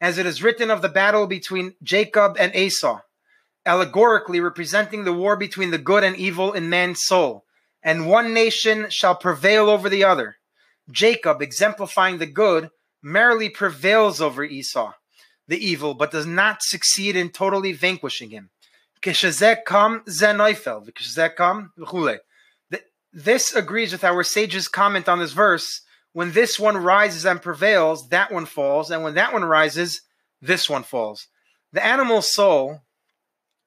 as it is written of the battle between Jacob and Esau, allegorically representing the war between the good and evil in man's soul, and one nation shall prevail over the other. Jacob, exemplifying the good, merely prevails over Esau, the evil, but does not succeed in totally vanquishing him. This agrees with our sage's comment on this verse when this one rises and prevails, that one falls, and when that one rises, this one falls. The animal soul,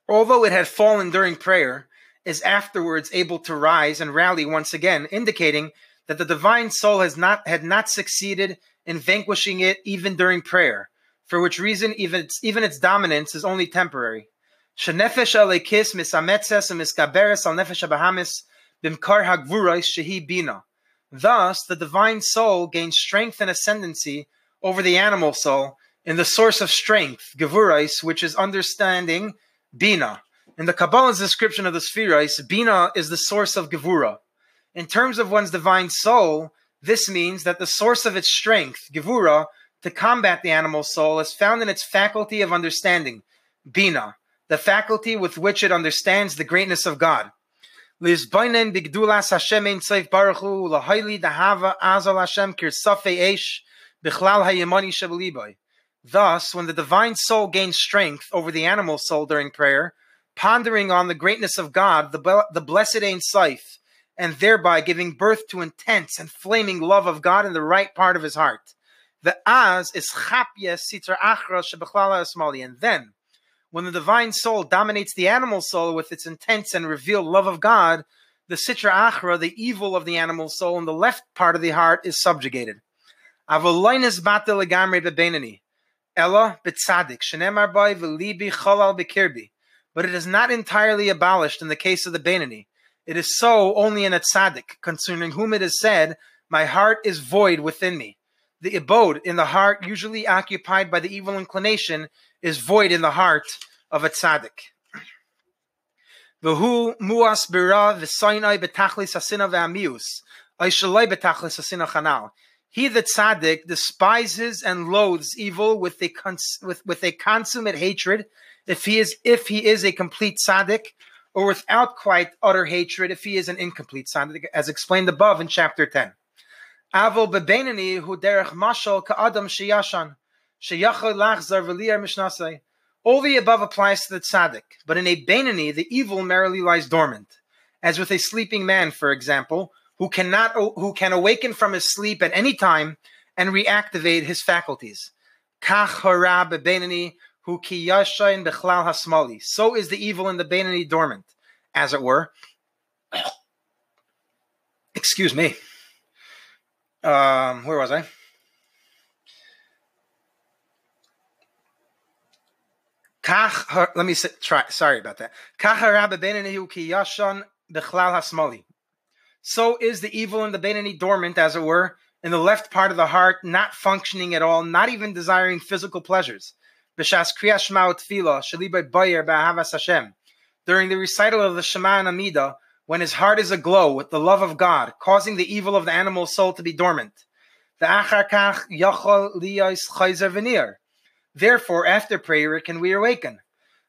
although it had fallen during prayer, is afterwards able to rise and rally once again, indicating that the divine soul has not had not succeeded in vanquishing it even during prayer, for which reason even its, even its dominance is only temporary. Shenefesh bimkar hagvurais shehi. Thus, the divine soul gains strength and ascendancy over the animal soul in the source of strength, Gevurais, which is understanding, Bina. In the Kabbalah's description of the Spherais, Bina is the source of Gevura. In terms of one's divine soul, this means that the source of its strength, Gevura, to combat the animal soul is found in its faculty of understanding, Bina, the faculty with which it understands the greatness of God. Lizbainen bigdulas Hashem ein seif baruch hu lahaili dahava azal Hashem kir safei eish bichlal hayemani shebeliboy. Thus, when the divine soul gains strength over the animal soul during prayer, pondering on the greatness of God, the, the blessed Ein Seif, and thereby giving birth to intense and flaming love of God in the right part of his heart. The Az is chapye sitra achra shebechlala esmali, and then when the divine soul dominates the animal soul with its intense and revealed love of God, the sitra achra, the evil of the animal soul in the left part of the heart, is subjugated. Ella v'libi cholal bekirbi. But it is not entirely abolished in the case of the Beinani. It is so only in a tzaddik, concerning whom it is said, My heart is void within me. The abode in the heart, usually occupied by the evil inclination, is void in the heart of a tzaddik. V'hu muas bira v'sainai betachlis asina v'amius. Aishalai betachlis asina chanal. He, the tzaddik, despises and loathes evil with a cons- with, with a consummate hatred. If he is if he is a complete tzaddik, or without quite utter hatred, if he is an incomplete tzaddik, as explained above in chapter ten. Avo bebenani hu derech mashal ka'adam sheyashan. All the above applies to the tzaddik, but in a Beinani, the evil merely lies dormant. As with a sleeping man, for example, who cannot who can awaken from his sleep at any time and reactivate his faculties. Bechlal hasmali. So is the evil in the Beinani dormant, as it were. Excuse me. Um, where was I? Kach, let me try. Sorry about that. So is the evil in the Benini dormant, as it were, in the left part of the heart, not functioning at all, not even desiring physical pleasures. During the recital of the Shema and Amida, when his heart is aglow with the love of God, causing the evil of the animal soul to be dormant. Therefore, after prayer, can we awaken?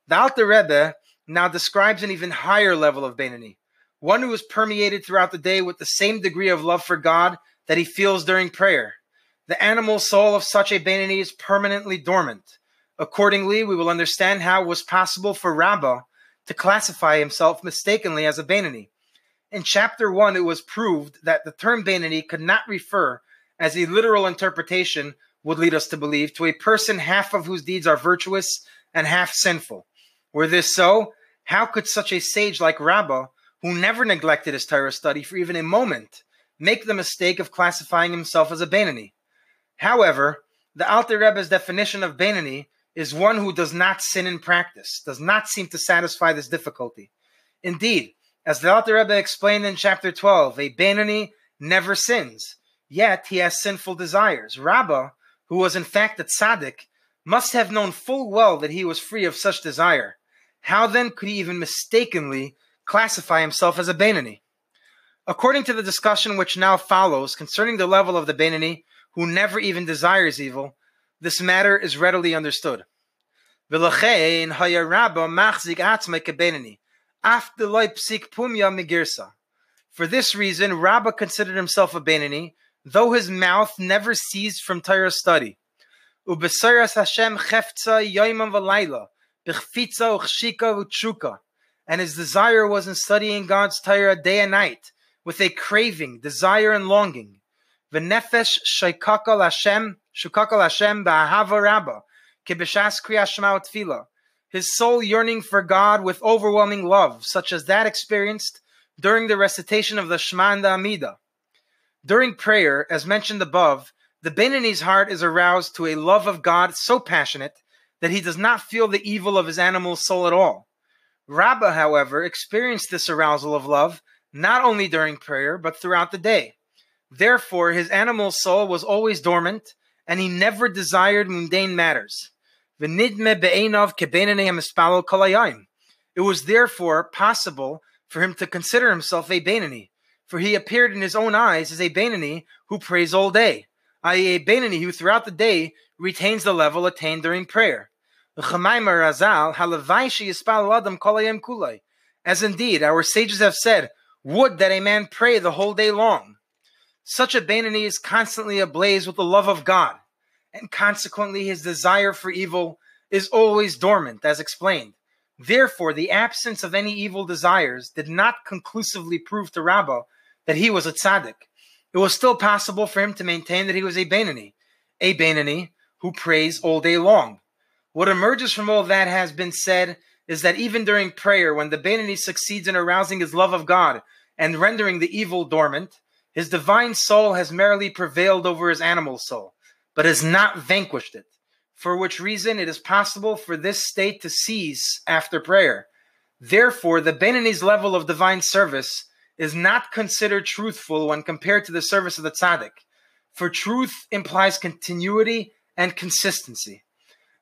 The Alter Rebbe now describes an even higher level of Beinani, one who is permeated throughout the day with the same degree of love for God that he feels during prayer. The animal soul of such a Beinani is permanently dormant. Accordingly, we will understand how it was possible for Rabbah to classify himself mistakenly as a Beinani. In chapter 1, it was proved that the term Beinani could not refer, as a literal interpretation would lead us to believe, to a person half of whose deeds are virtuous and half sinful. Were this so, how could such a sage like Rabbah, who never neglected his Torah study for even a moment, make the mistake of classifying himself as a Beinani? However, the Alter Rebbe's definition of Beinani is one who does not sin in practice, does not seem to satisfy this difficulty. Indeed, as the Alter Rebbe explained in chapter 12, a Beinani never sins, yet he has sinful desires. Rabbah, who was in fact a tzaddik, must have known full well that he was free of such desire. How then could he even mistakenly classify himself as a Beinani? According to the discussion which now follows concerning the level of the Beinani, who never even desires evil, this matter is readily understood. For this reason, Rabbah considered himself a Beinani, though his mouth never ceased from Torah study. And his desire was in studying God's Torah day and night, with a craving, desire, and longing. Rabba, kibishas. His soul yearning for God with overwhelming love, such as that experienced during the recitation of the Shema and the Amida. During prayer, as mentioned above, the Beinani's heart is aroused to a love of God so passionate that he does not feel the evil of his animal soul at all. Rabbah, however, experienced this arousal of love not only during prayer, but throughout the day. Therefore, his animal soul was always dormant and he never desired mundane matters. It was therefore possible for him to consider himself a Beinani, for he appeared in his own eyes as a Beinani who prays all day, i.e., a Beinani who throughout the day retains the level attained during prayer. As indeed our sages have said, would that a man pray the whole day long. Such a Beinani is constantly ablaze with the love of God, and consequently his desire for evil is always dormant, as explained. Therefore, the absence of any evil desires did not conclusively prove to Rabbah that he was a tzaddik. It was still possible for him to maintain that he was a Beinani, a Beinani who prays all day long. What emerges from all that has been said is that even during prayer, when the Beinani succeeds in arousing his love of God and rendering the evil dormant, his divine soul has merely prevailed over his animal soul, but has not vanquished it, for which reason it is possible for this state to cease after prayer. Therefore, the Beinani's level of divine service is not considered truthful when compared to the service of the tzaddik, for truth implies continuity and consistency.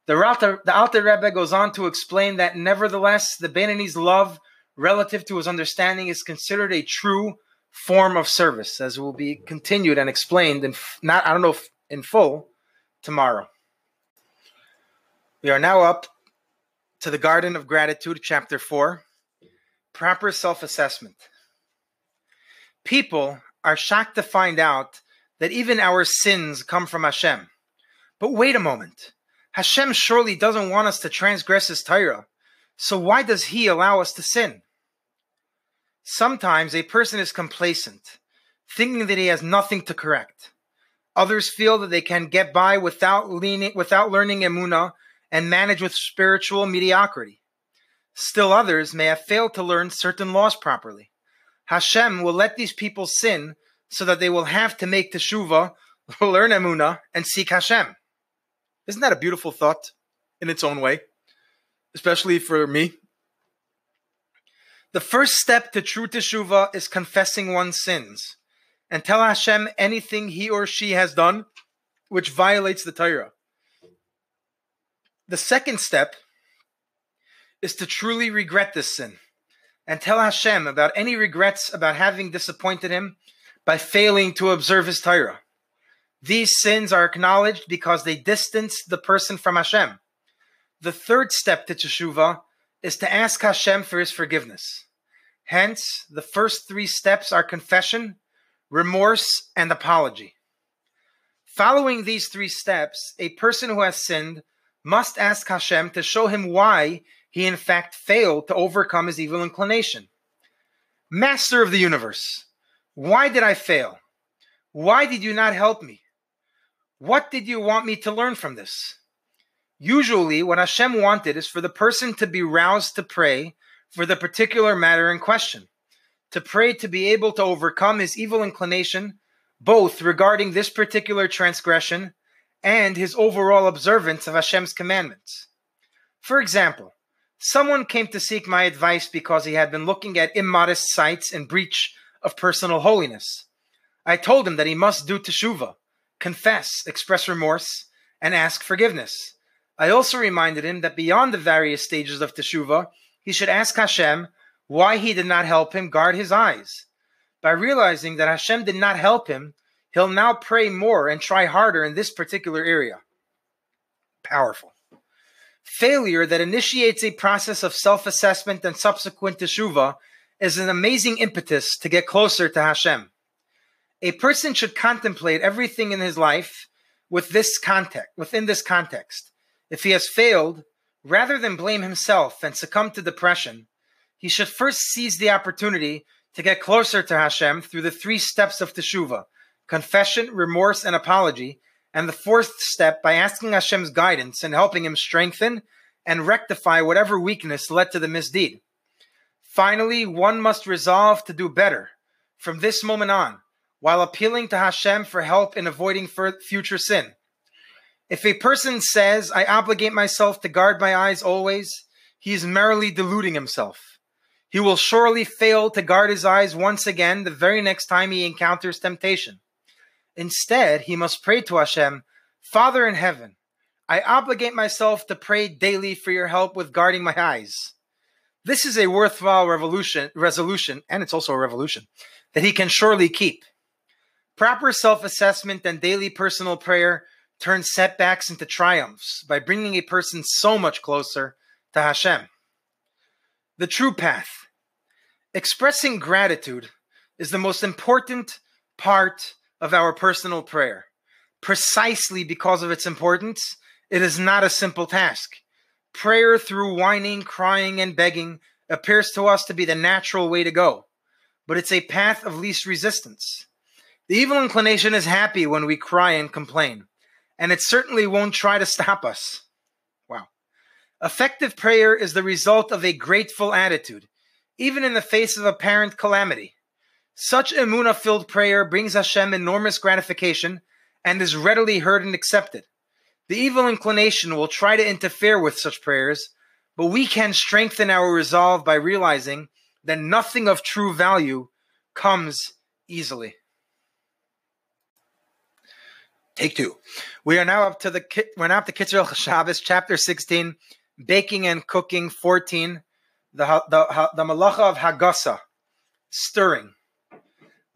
The Alter, the Alter Rebbe goes on to explain that nevertheless, the Beinani's love relative to his understanding is considered a true form of service, as will be continued and explained in not I don't know in full tomorrow. We are now up to the Garden of Gratitude, chapter four, proper self-assessment. People are shocked to find out that even our sins come from Hashem. But wait a moment. Hashem surely doesn't want us to transgress his Torah. So why does he allow us to sin? Sometimes a person is complacent, thinking that he has nothing to correct. Others feel that they can get by without leaning, without learning emuna and manage with spiritual mediocrity. Still others may have failed to learn certain laws properly. Hashem will let these people sin so that they will have to make teshuva, learn emuna, and seek Hashem. Isn't that a beautiful thought in its own way? Especially for me, the first step to true teshuva is confessing one's sins and tell Hashem anything he or she has done which violates the Torah. The second step is to truly regret this sin and tell Hashem about any regrets about having disappointed him by failing to observe his Torah. These sins are acknowledged because they distance the person from Hashem. The third step to teshuvah is to ask Hashem for his forgiveness. Hence, the first three steps are confession, remorse, and apology. Following these three steps, a person who has sinned must ask Hashem to show him why he in fact failed to overcome his evil inclination. Master of the universe, why did I fail? Why did you not help me? What did you want me to learn from this? Usually, what Hashem wanted is for the person to be roused to pray for the particular matter in question, to pray to be able to overcome his evil inclination both regarding this particular transgression and his overall observance of Hashem's commandments. For example, someone came to seek my advice because he had been looking at immodest sights in breach of personal holiness. I told him that he must do teshuvah, confess, express remorse, and ask forgiveness. I also reminded him that beyond the various stages of teshuvah, he should ask Hashem why he did not help him guard his eyes. By realizing that Hashem did not help him, he'll now pray more and try harder in this particular area. Powerful. Failure that initiates a process of self assessment and subsequent teshuvah is an amazing impetus to get closer to Hashem. A person should contemplate everything in his life with this context, within this context. If he has failed, rather than blame himself and succumb to depression, he should first seize the opportunity to get closer to Hashem through the three steps of teshuvah confession, remorse, and apology, and the fourth step by asking Hashem's guidance and helping him strengthen and rectify whatever weakness led to the misdeed. Finally, one must resolve to do better from this moment on, while appealing to Hashem for help in avoiding future sin. If a person says, I obligate myself to guard my eyes always, he is merely deluding himself. He will surely fail to guard his eyes once again the very next time he encounters temptation. Instead, he must pray to Hashem, Father in heaven, I obligate myself to pray daily for your help with guarding my eyes. This is a worthwhile revolution, resolution, and it's also a revolution, that he can surely keep. Proper self assessment and daily personal prayer turn setbacks into triumphs by bringing a person so much closer to Hashem. The true path. Expressing gratitude is the most important part of our personal prayer. Precisely because of its importance, it is not a simple task. Prayer through whining, crying, and begging appears to us to be the natural way to go, but it's a path of least resistance. The evil inclination is happy when we cry and complain, and it certainly won't try to stop us. Effective prayer is the result of a grateful attitude, even in the face of apparent calamity. Such emuna filled prayer brings Hashem enormous gratification and is readily heard and accepted. The evil inclination will try to interfere with such prayers, but we can strengthen our resolve by realizing that nothing of true value comes easily. Take two. We are now up to the we're now up to Kitzur Shabbos, chapter sixteen, baking and cooking 14 the the the malacha of hagasa stirring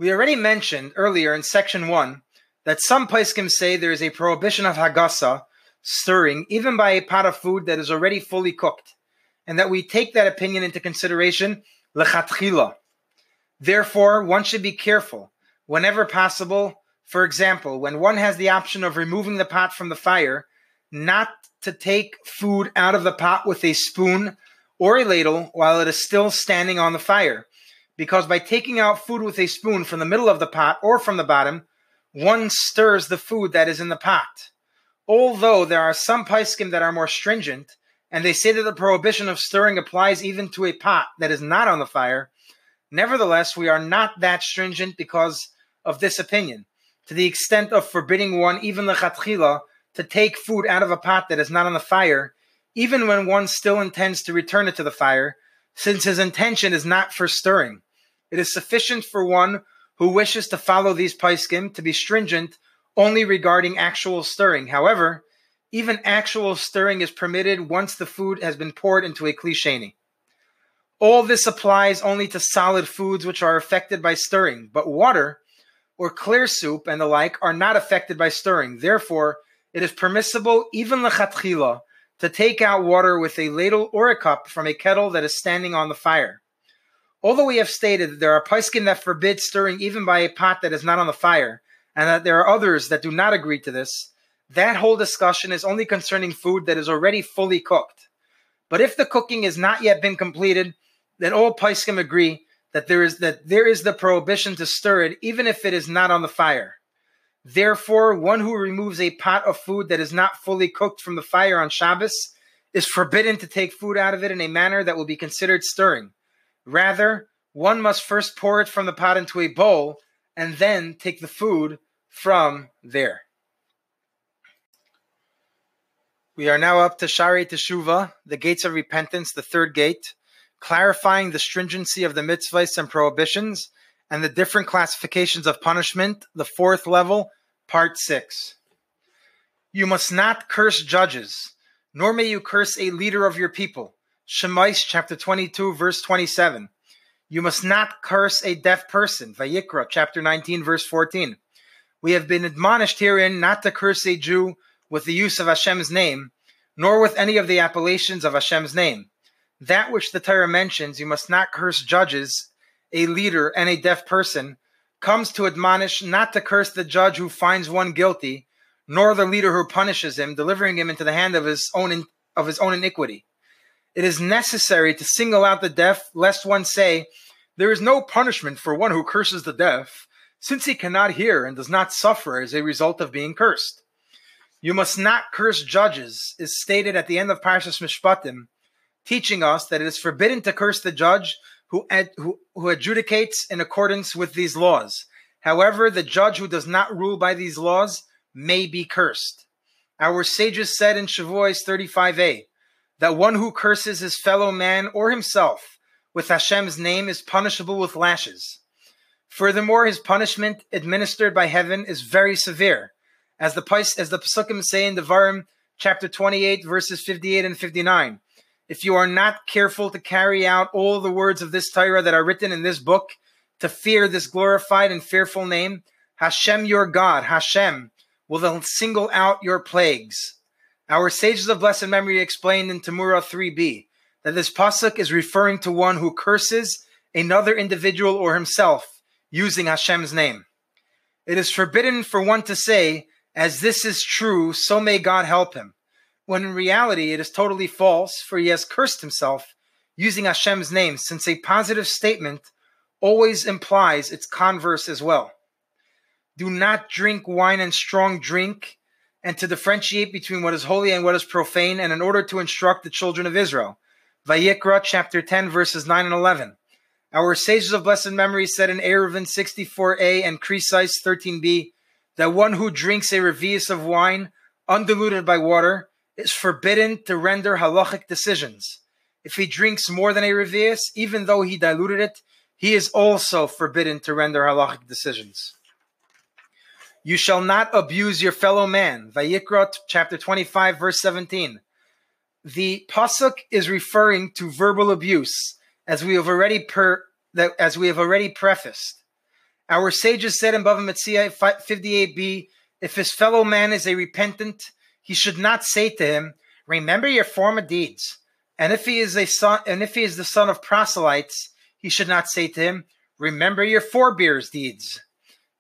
we already mentioned earlier in section 1 that some poskim say there is a prohibition of hagasa stirring even by a pot of food that is already fully cooked and that we take that opinion into consideration lechatchila therefore one should be careful whenever possible for example when one has the option of removing the pot from the fire not to take food out of the pot with a spoon or a ladle while it is still standing on the fire. Because by taking out food with a spoon from the middle of the pot or from the bottom, one stirs the food that is in the pot. Although there are some paiskim that are more stringent, and they say that the prohibition of stirring applies even to a pot that is not on the fire, nevertheless, we are not that stringent because of this opinion, to the extent of forbidding one even the chatchila to take food out of a pot that is not on the fire, even when one still intends to return it to the fire, since his intention is not for stirring. It is sufficient for one who wishes to follow these paiskim to be stringent only regarding actual stirring. However, even actual stirring is permitted once the food has been poured into a kli sheini. All this applies only to solid foods which are affected by stirring, but water, or clear soup and the like are not affected by stirring. Therefore, it is permissible, even lechatchila, to take out water with a ladle or a cup from a kettle that is standing on the fire. Although we have stated that there are paiskim that forbid stirring even by a pot that is not on the fire, and that there are others that do not agree to this, that whole discussion is only concerning food that is already fully cooked. But if the cooking has not yet been completed, then all paiskim agree that there is that there is the prohibition to stir it, even if it is not on the fire. Therefore, one who removes a pot of food that is not fully cooked from the fire on Shabbos is forbidden to take food out of it in a manner that will be considered stirring. Rather, one must first pour it from the pot into a bowl and then take the food from there. We are now up to Shaarei Teshuvah, the gates of repentance, the third gate, clarifying the stringency of the mitzvahs and prohibitions and the different classifications of punishment, the fourth level, part six. You must not curse judges, nor may you curse a leader of your people. Shemais chapter 22, verse 27. You must not curse a deaf person. Vayikra chapter 19, verse 14. We have been admonished herein not to curse a Jew with the use of Hashem's name, nor with any of the appellations of Hashem's name. That which the Torah mentions, you must not curse judges a leader, and a deaf person, comes to admonish not to curse the judge who finds one guilty, nor the leader who punishes him, delivering him into the hand of his own of his own iniquity. It is necessary to single out the deaf, lest one say, There is no punishment for one who curses the deaf, since he cannot hear and does not suffer as a result of being cursed. You must not curse judges, is stated at the end of Parshas Mishpatim, teaching us that it is forbidden to curse the judge who, ad, who, who adjudicates in accordance with these laws. However, the judge who does not rule by these laws may be cursed. Our sages said in Shavuos 35a that one who curses his fellow man or himself with Hashem's name is punishable with lashes. Furthermore, his punishment administered by heaven is very severe, as the as the Pesukim say in Devarim chapter 28 verses 58 and 59 if you are not careful to carry out all the words of this Torah that are written in this book, to fear this glorified and fearful name, Hashem your God, Hashem, will single out your plagues. Our sages of blessed memory explained in Temurah 3b that this pasuk is referring to one who curses another individual or himself using Hashem's name. It is forbidden for one to say, as this is true, so may God help him when in reality it is totally false, for he has cursed himself using Hashem's name, since a positive statement always implies its converse as well. Do not drink wine and strong drink, and to differentiate between what is holy and what is profane, and in order to instruct the children of Israel. Vayikra chapter 10, verses 9 and 11. Our sages of blessed memory said in Eruvin 64a and Krisis 13b that one who drinks a revius of wine, undiluted by water, is forbidden to render halachic decisions. If he drinks more than a revius, even though he diluted it, he is also forbidden to render halachic decisions. You shall not abuse your fellow man. Vayikra chapter 25 verse 17. The pasuk is referring to verbal abuse, as we have already per, that, as we have already prefaced. Our sages said in Bava Metzia 58b, if his fellow man is a repentant he should not say to him, Remember your former deeds. And if he is a son and if he is the son of proselytes, he should not say to him, Remember your forebears' deeds.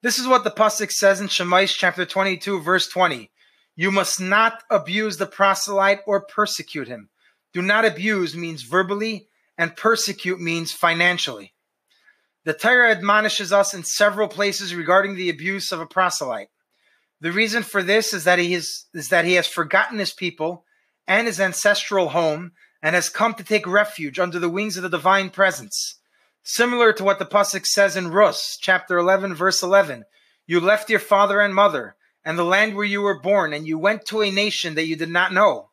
This is what the Pasuk says in Shemais chapter 22, verse 20. You must not abuse the proselyte or persecute him. Do not abuse means verbally, and persecute means financially. The Torah admonishes us in several places regarding the abuse of a proselyte. The reason for this is that he is, is that he has forgotten his people and his ancestral home and has come to take refuge under the wings of the divine presence. Similar to what the pasuk says in Rus, chapter 11, verse 11. You left your father and mother and the land where you were born, and you went to a nation that you did not know.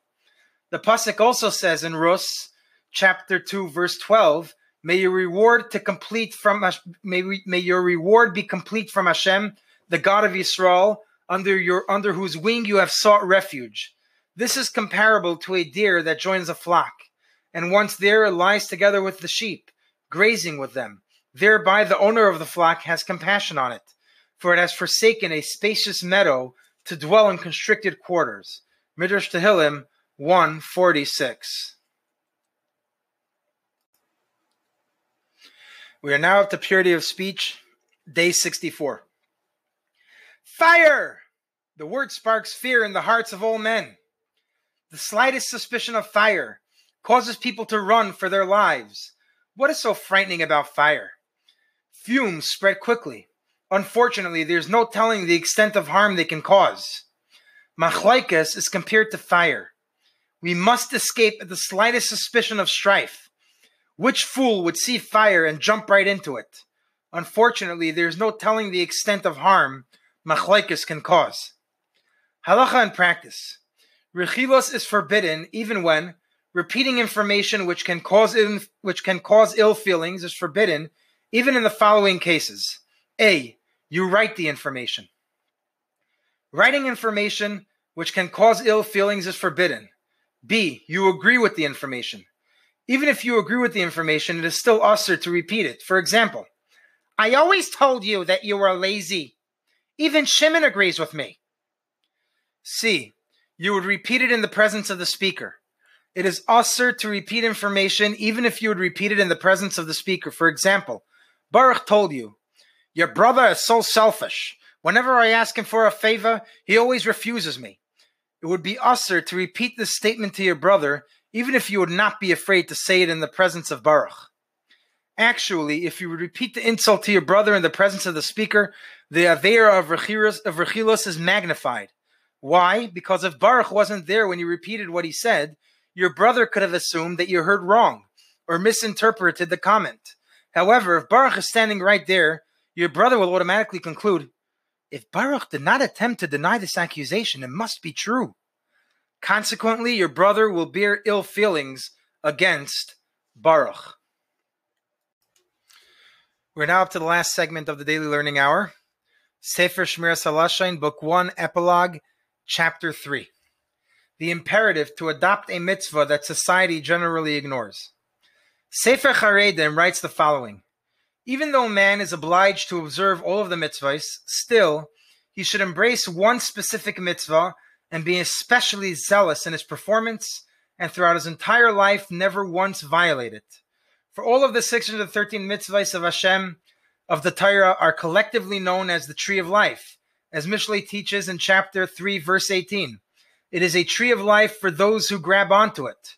The pasuk also says in Rus, chapter 2, verse 12, May your reward to complete from may, may your reward be complete from Hashem, the God of Israel, under your under whose wing you have sought refuge. This is comparable to a deer that joins a flock, and once there lies together with the sheep, grazing with them. Thereby the owner of the flock has compassion on it. for it has forsaken a spacious meadow to dwell in constricted quarters. Midrash Tehillim 146. We are now at the purity of speech, day 64. Fire! The word sparks fear in the hearts of all men. The slightest suspicion of fire causes people to run for their lives. What is so frightening about fire? Fumes spread quickly. Unfortunately, there's no telling the extent of harm they can cause. Machlokes is compared to fire. We must escape at the slightest suspicion of strife. Which fool would see fire and jump right into it? Unfortunately, there's no telling the extent of harm machlokes can cause. Halacha and practice. Rechilos is forbidden even when repeating information which can cause Ill, which can cause ill feelings is forbidden even in the following cases. A. You write the information. Writing information which can cause ill feelings is forbidden. B. You agree with the information. Even if you agree with the information, it is still assur to repeat it. For example, I always told you that you were lazy. Even Shimon agrees with me. C. You would repeat it in the presence of the speaker. It is assur to repeat information even if you would repeat it in the presence of the speaker. For example, Baruch told you, Your brother is so selfish. Whenever I ask him for a favor, he always refuses me. It would be assur to repeat this statement to your brother even if you would not be afraid to say it in the presence of Baruch. Actually, if you would repeat the insult to your brother in the presence of the speaker, the Avera of Rechilos is magnified. Why? Because if Baruch wasn't there when you repeated what he said, your brother could have assumed that you heard wrong or misinterpreted the comment. However, if Baruch is standing right there, your brother will automatically conclude if Baruch did not attempt to deny this accusation, it must be true. Consequently, your brother will bear ill feelings against Baruch. We're now up to the last segment of the Daily Learning Hour. Sefer Shmiras Halashon, Book 1, Epilogue, Chapter 3. The imperative to adopt a mitzvah that society generally ignores. Sefer Charedim writes the following Even though man is obliged to observe all of the mitzvahs, still, he should embrace one specific mitzvah and be especially zealous in his performance and throughout his entire life never once violate it. For all of the 613 mitzvahs of Hashem of the Torah are collectively known as the tree of life, as Mishlei teaches in chapter 3, verse 18. It is a tree of life for those who grab onto it.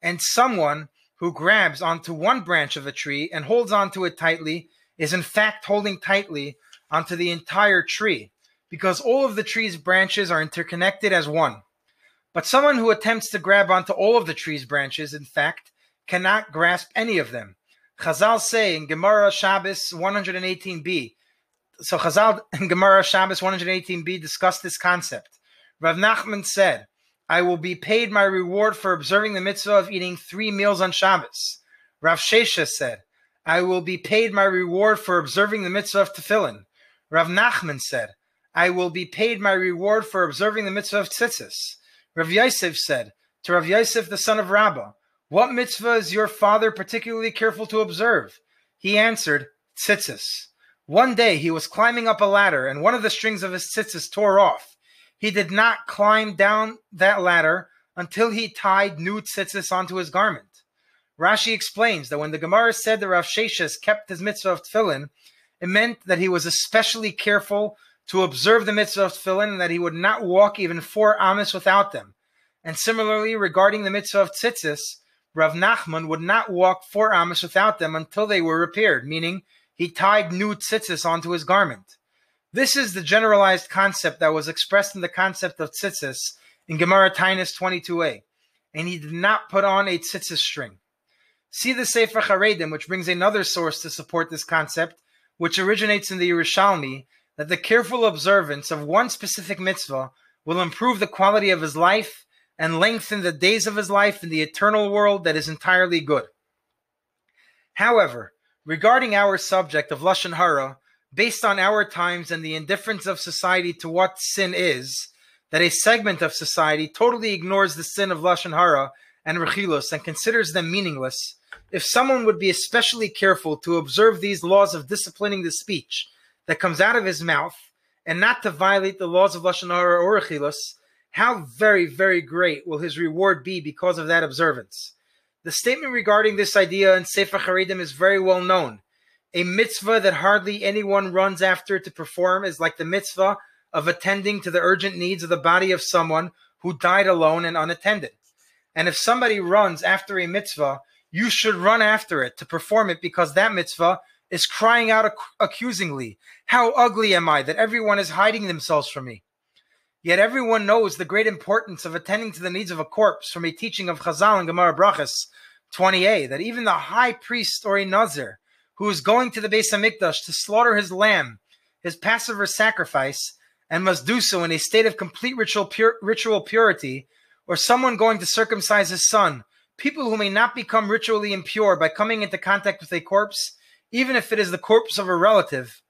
And someone who grabs onto one branch of a tree and holds onto it tightly is in fact holding tightly onto the entire tree because all of the tree's branches are interconnected as one. But someone who attempts to grab onto all of the tree's branches, in fact, cannot grasp any of them. Chazal say in Gemara Shabbos 118b. So Chazal in Gemara Shabbos 118b discussed this concept. Rav Nachman said, I will be paid my reward for observing the mitzvah of eating three meals on Shabbos. Rav Sheshes said, I will be paid my reward for observing the mitzvah of tefillin. Rav Nachman said, I will be paid my reward for observing the mitzvah of tzitzis. Rav Yosef said to Rav Yosef, the son of Rabbah, What mitzvah is your father particularly careful to observe? He answered, Tzitzis. One day he was climbing up a ladder and one of the strings of his tzitzis tore off. He did not climb down that ladder until he tied new tzitzis onto his garment. Rashi explains that when the Gemara said that Rav Sheshes kept his mitzvah of tefillin, it meant that he was especially careful to observe the mitzvah of tefillin and that he would not walk even four amas without them. And similarly, regarding the mitzvah of tzitzis, Rav Nachman would not walk four amas without them until they were repaired, meaning he tied new tzitzis onto his garment. This is the generalized concept that was expressed in the concept of tzitzis in Gemara Taanis 22a, and he did not put on a tzitzis string. See the Sefer Charedim, which brings another source to support this concept, which originates in the Yerushalmi, that the careful observance of one specific mitzvah will improve the quality of his life and lengthen the days of his life in the eternal world that is entirely good. However, regarding our subject of Lashon Hara, based on our times and the indifference of society to what sin is, that a segment of society totally ignores the sin of Lashon Hara and Rechilos and considers them meaningless, if someone would be especially careful to observe these laws of disciplining the speech, that comes out of his mouth and not to violate the laws of Lashon Hara or Achilus, how very, very great will his reward be because of that observance. The statement regarding this idea in Sefer Haredim is very well known. A mitzvah that hardly anyone runs after to perform is like the mitzvah of attending to the urgent needs of the body of someone who died alone and unattended. And if somebody runs after a mitzvah, you should run after it to perform it because that mitzvah is crying out ac- accusingly, How ugly am I that everyone is hiding themselves from me? Yet everyone knows the great importance of attending to the needs of a corpse from a teaching of Chazal and Gemara Brachas 20a, that even the high priest or a Nazir who is going to the Beis Hamikdash to slaughter his lamb, his Passover sacrifice, and must do so in a state of complete ritual, pure, ritual purity, or someone going to circumcise his son, people who may not become ritually impure by coming into contact with a corpse, even if it is the corpse of a relative,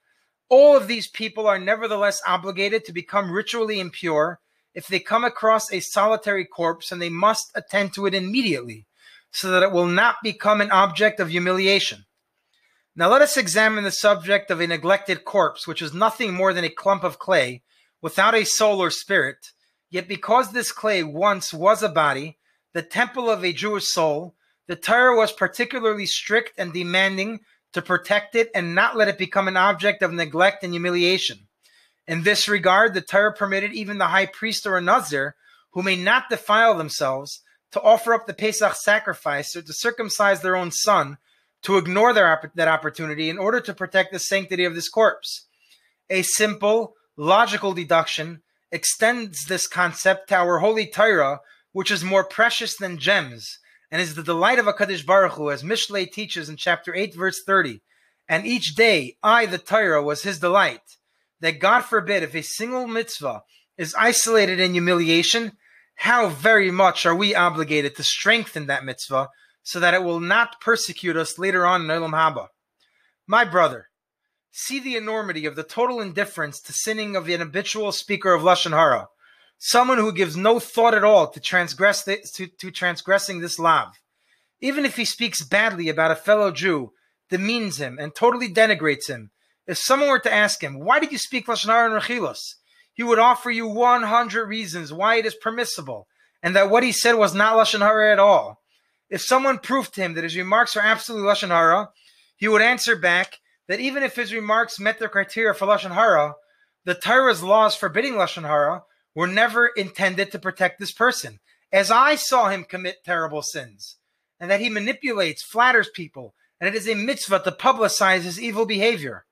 all of these people are nevertheless obligated to become ritually impure if they come across a solitary corpse and they must attend to it immediately so that it will not become an object of humiliation. Now let us examine the subject of a neglected corpse, which is nothing more than a clump of clay without a soul or spirit. Yet because this clay once was a body, the temple of a Jewish soul, the Torah was particularly strict and demanding to protect it and not let it become an object of neglect and humiliation. In this regard, the Torah permitted even the high priest or a Nazir, who may not defile themselves, to offer up the Pesach sacrifice or to circumcise their own son, to ignore their, that opportunity in order to protect the sanctity of this corpse. A simple, logical deduction extends this concept to our holy Torah, which is more precious than gems and is the delight of HaKadosh Baruch Hu, as Mishlei teaches in chapter 8, verse 30. And each day, I, the Torah, was his delight. That God forbid, if a single mitzvah is isolated in humiliation, how very much are we obligated to strengthen that mitzvah so that it will not persecute us later on in Olam Haba. My brother, see the enormity of the total indifference to sinning of an habitual speaker of Lashon Hara someone who gives no thought at all to transgress the, to, to transgressing this lav. Even if he speaks badly about a fellow Jew, demeans him, and totally denigrates him, if someone were to ask him, why did you speak Lashon Hara and Rechilos? He would offer you 100 reasons why it is permissible, and that what he said was not Lashon Hara at all. If someone proved to him that his remarks are absolutely Lashon Hara, he would answer back that even if his remarks met the criteria for Lashon Hara, the Torah's laws forbidding Lashon Hara were never intended to protect this person. As I saw him commit terrible sins, and that he manipulates, flatters people, and it is a mitzvah to publicize his evil behavior.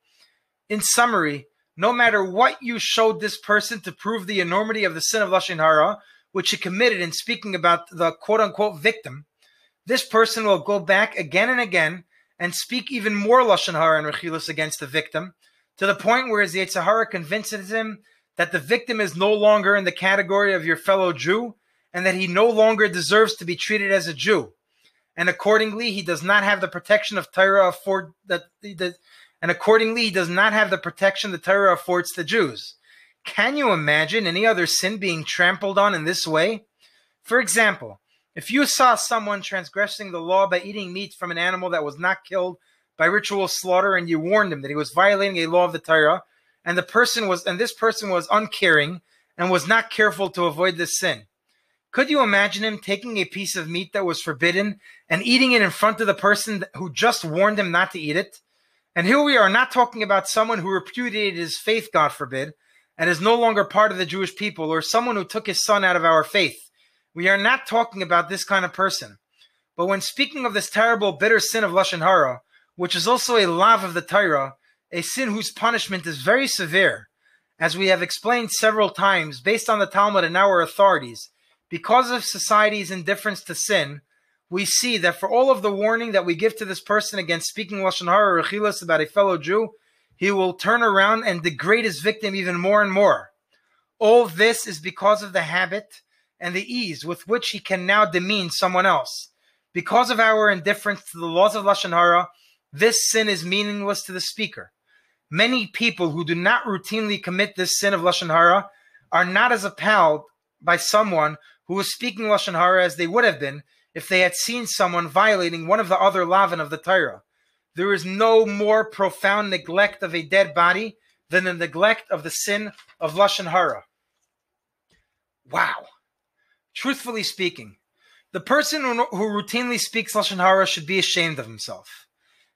In summary, no matter what you showed this person to prove the enormity of the sin of Lashon Hara, which he committed in speaking about the quote unquote victim, this person will go back again and again and speak even more Lashon Hara and Rechilus against the victim, to the point where his Yetzer convinces him that the victim is no longer in the category of your fellow Jew and that he no longer deserves to be treated as a Jew. And accordingly, he does not have the protection of Torah afford that and accordingly he does not have the protection the Torah affords the Jews. Can you imagine any other sin being trampled on in this way? For example, if you saw someone transgressing the law by eating meat from an animal that was not killed by ritual slaughter and you warned him that he was violating a law of the Torah, and the person was and this person was uncaring and was not careful to avoid this sin. Could you imagine him taking a piece of meat that was forbidden and eating it in front of the person who just warned him not to eat it? And here we are not talking about someone who repudiated his faith, God forbid, and is no longer part of the Jewish people, or someone who took his son out of our faith. We are not talking about this kind of person. But when speaking of this terrible, bitter sin of Lashon Hara, which is also a lav of the Torah, a sin whose punishment is very severe, as we have explained several times, based on the Talmud and our authorities. Because of society's indifference to sin, we see that for all of the warning that we give to this person against speaking lashon hara or rechilas about a fellow Jew, he will turn around and degrade his victim even more and more. All this is because of the habit and the ease with which he can now demean someone else. Because of our indifference to the laws of lashon hara, this sin is meaningless to the speaker. Many people who do not routinely commit this sin of Lashon Hara are not as appalled by someone who is speaking Lashon Hara as they would have been if they had seen someone violating one of the other lavin of the Torah. There is no more profound neglect of a dead body than the neglect of the sin of Lashon Hara. Wow. Truthfully speaking, the person who routinely speaks Lashon Hara should be ashamed of himself.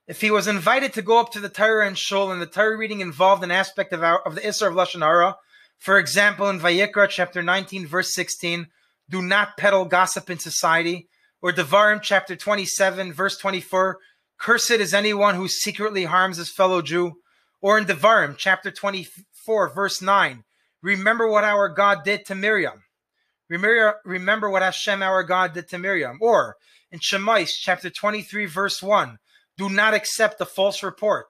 If he was invited to go up to the Torah and Shul and the Torah reading involved an aspect of, our, of the Isser of Lashon Hara, for example, in Vayikra chapter 19, verse 16, do not peddle gossip in society, or Devarim chapter 27, verse 24, cursed is anyone who secretly harms his fellow Jew, or in Devarim chapter 24, verse 9, remember what our God did to Miriam. Remember, remember what Hashem our God did to Miriam. Or in Shemos chapter 23, verse 1, do not accept a false report.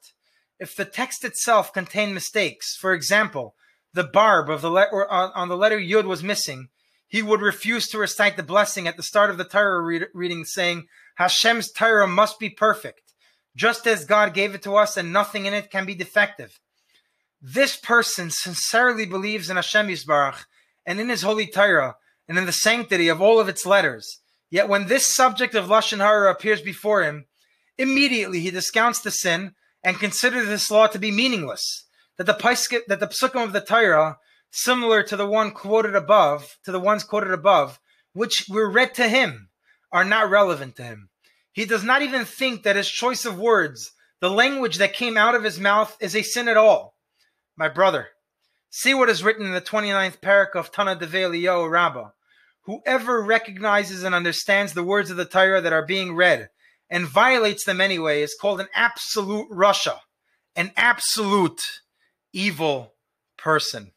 If the text itself contained mistakes, for example, the barb of the letter uh, on the letter Yud was missing, he would refuse to recite the blessing at the start of the Torah read, reading, saying, Hashem's Torah must be perfect, just as God gave it to us, and nothing in it can be defective. This person sincerely believes in Hashem Yisbarach and in his holy Torah and in the sanctity of all of its letters. Yet when this subject of Lashon Hara appears before him, immediately he discounts the sin and considers this law to be meaningless that the Paiskim, that the psukim of the Torah, similar to the one quoted above, to the ones quoted above, which were read to him, are not relevant to him. He does not even think that his choice of words, the language that came out of his mouth, is a sin at all. My brother, see what is written in the 29th parak of Tana Devei Eliyahu Rabbah. Whoever recognizes and understands the words of the Torah that are being read and violates them anyway is called an absolute rasha, an absolute evil person.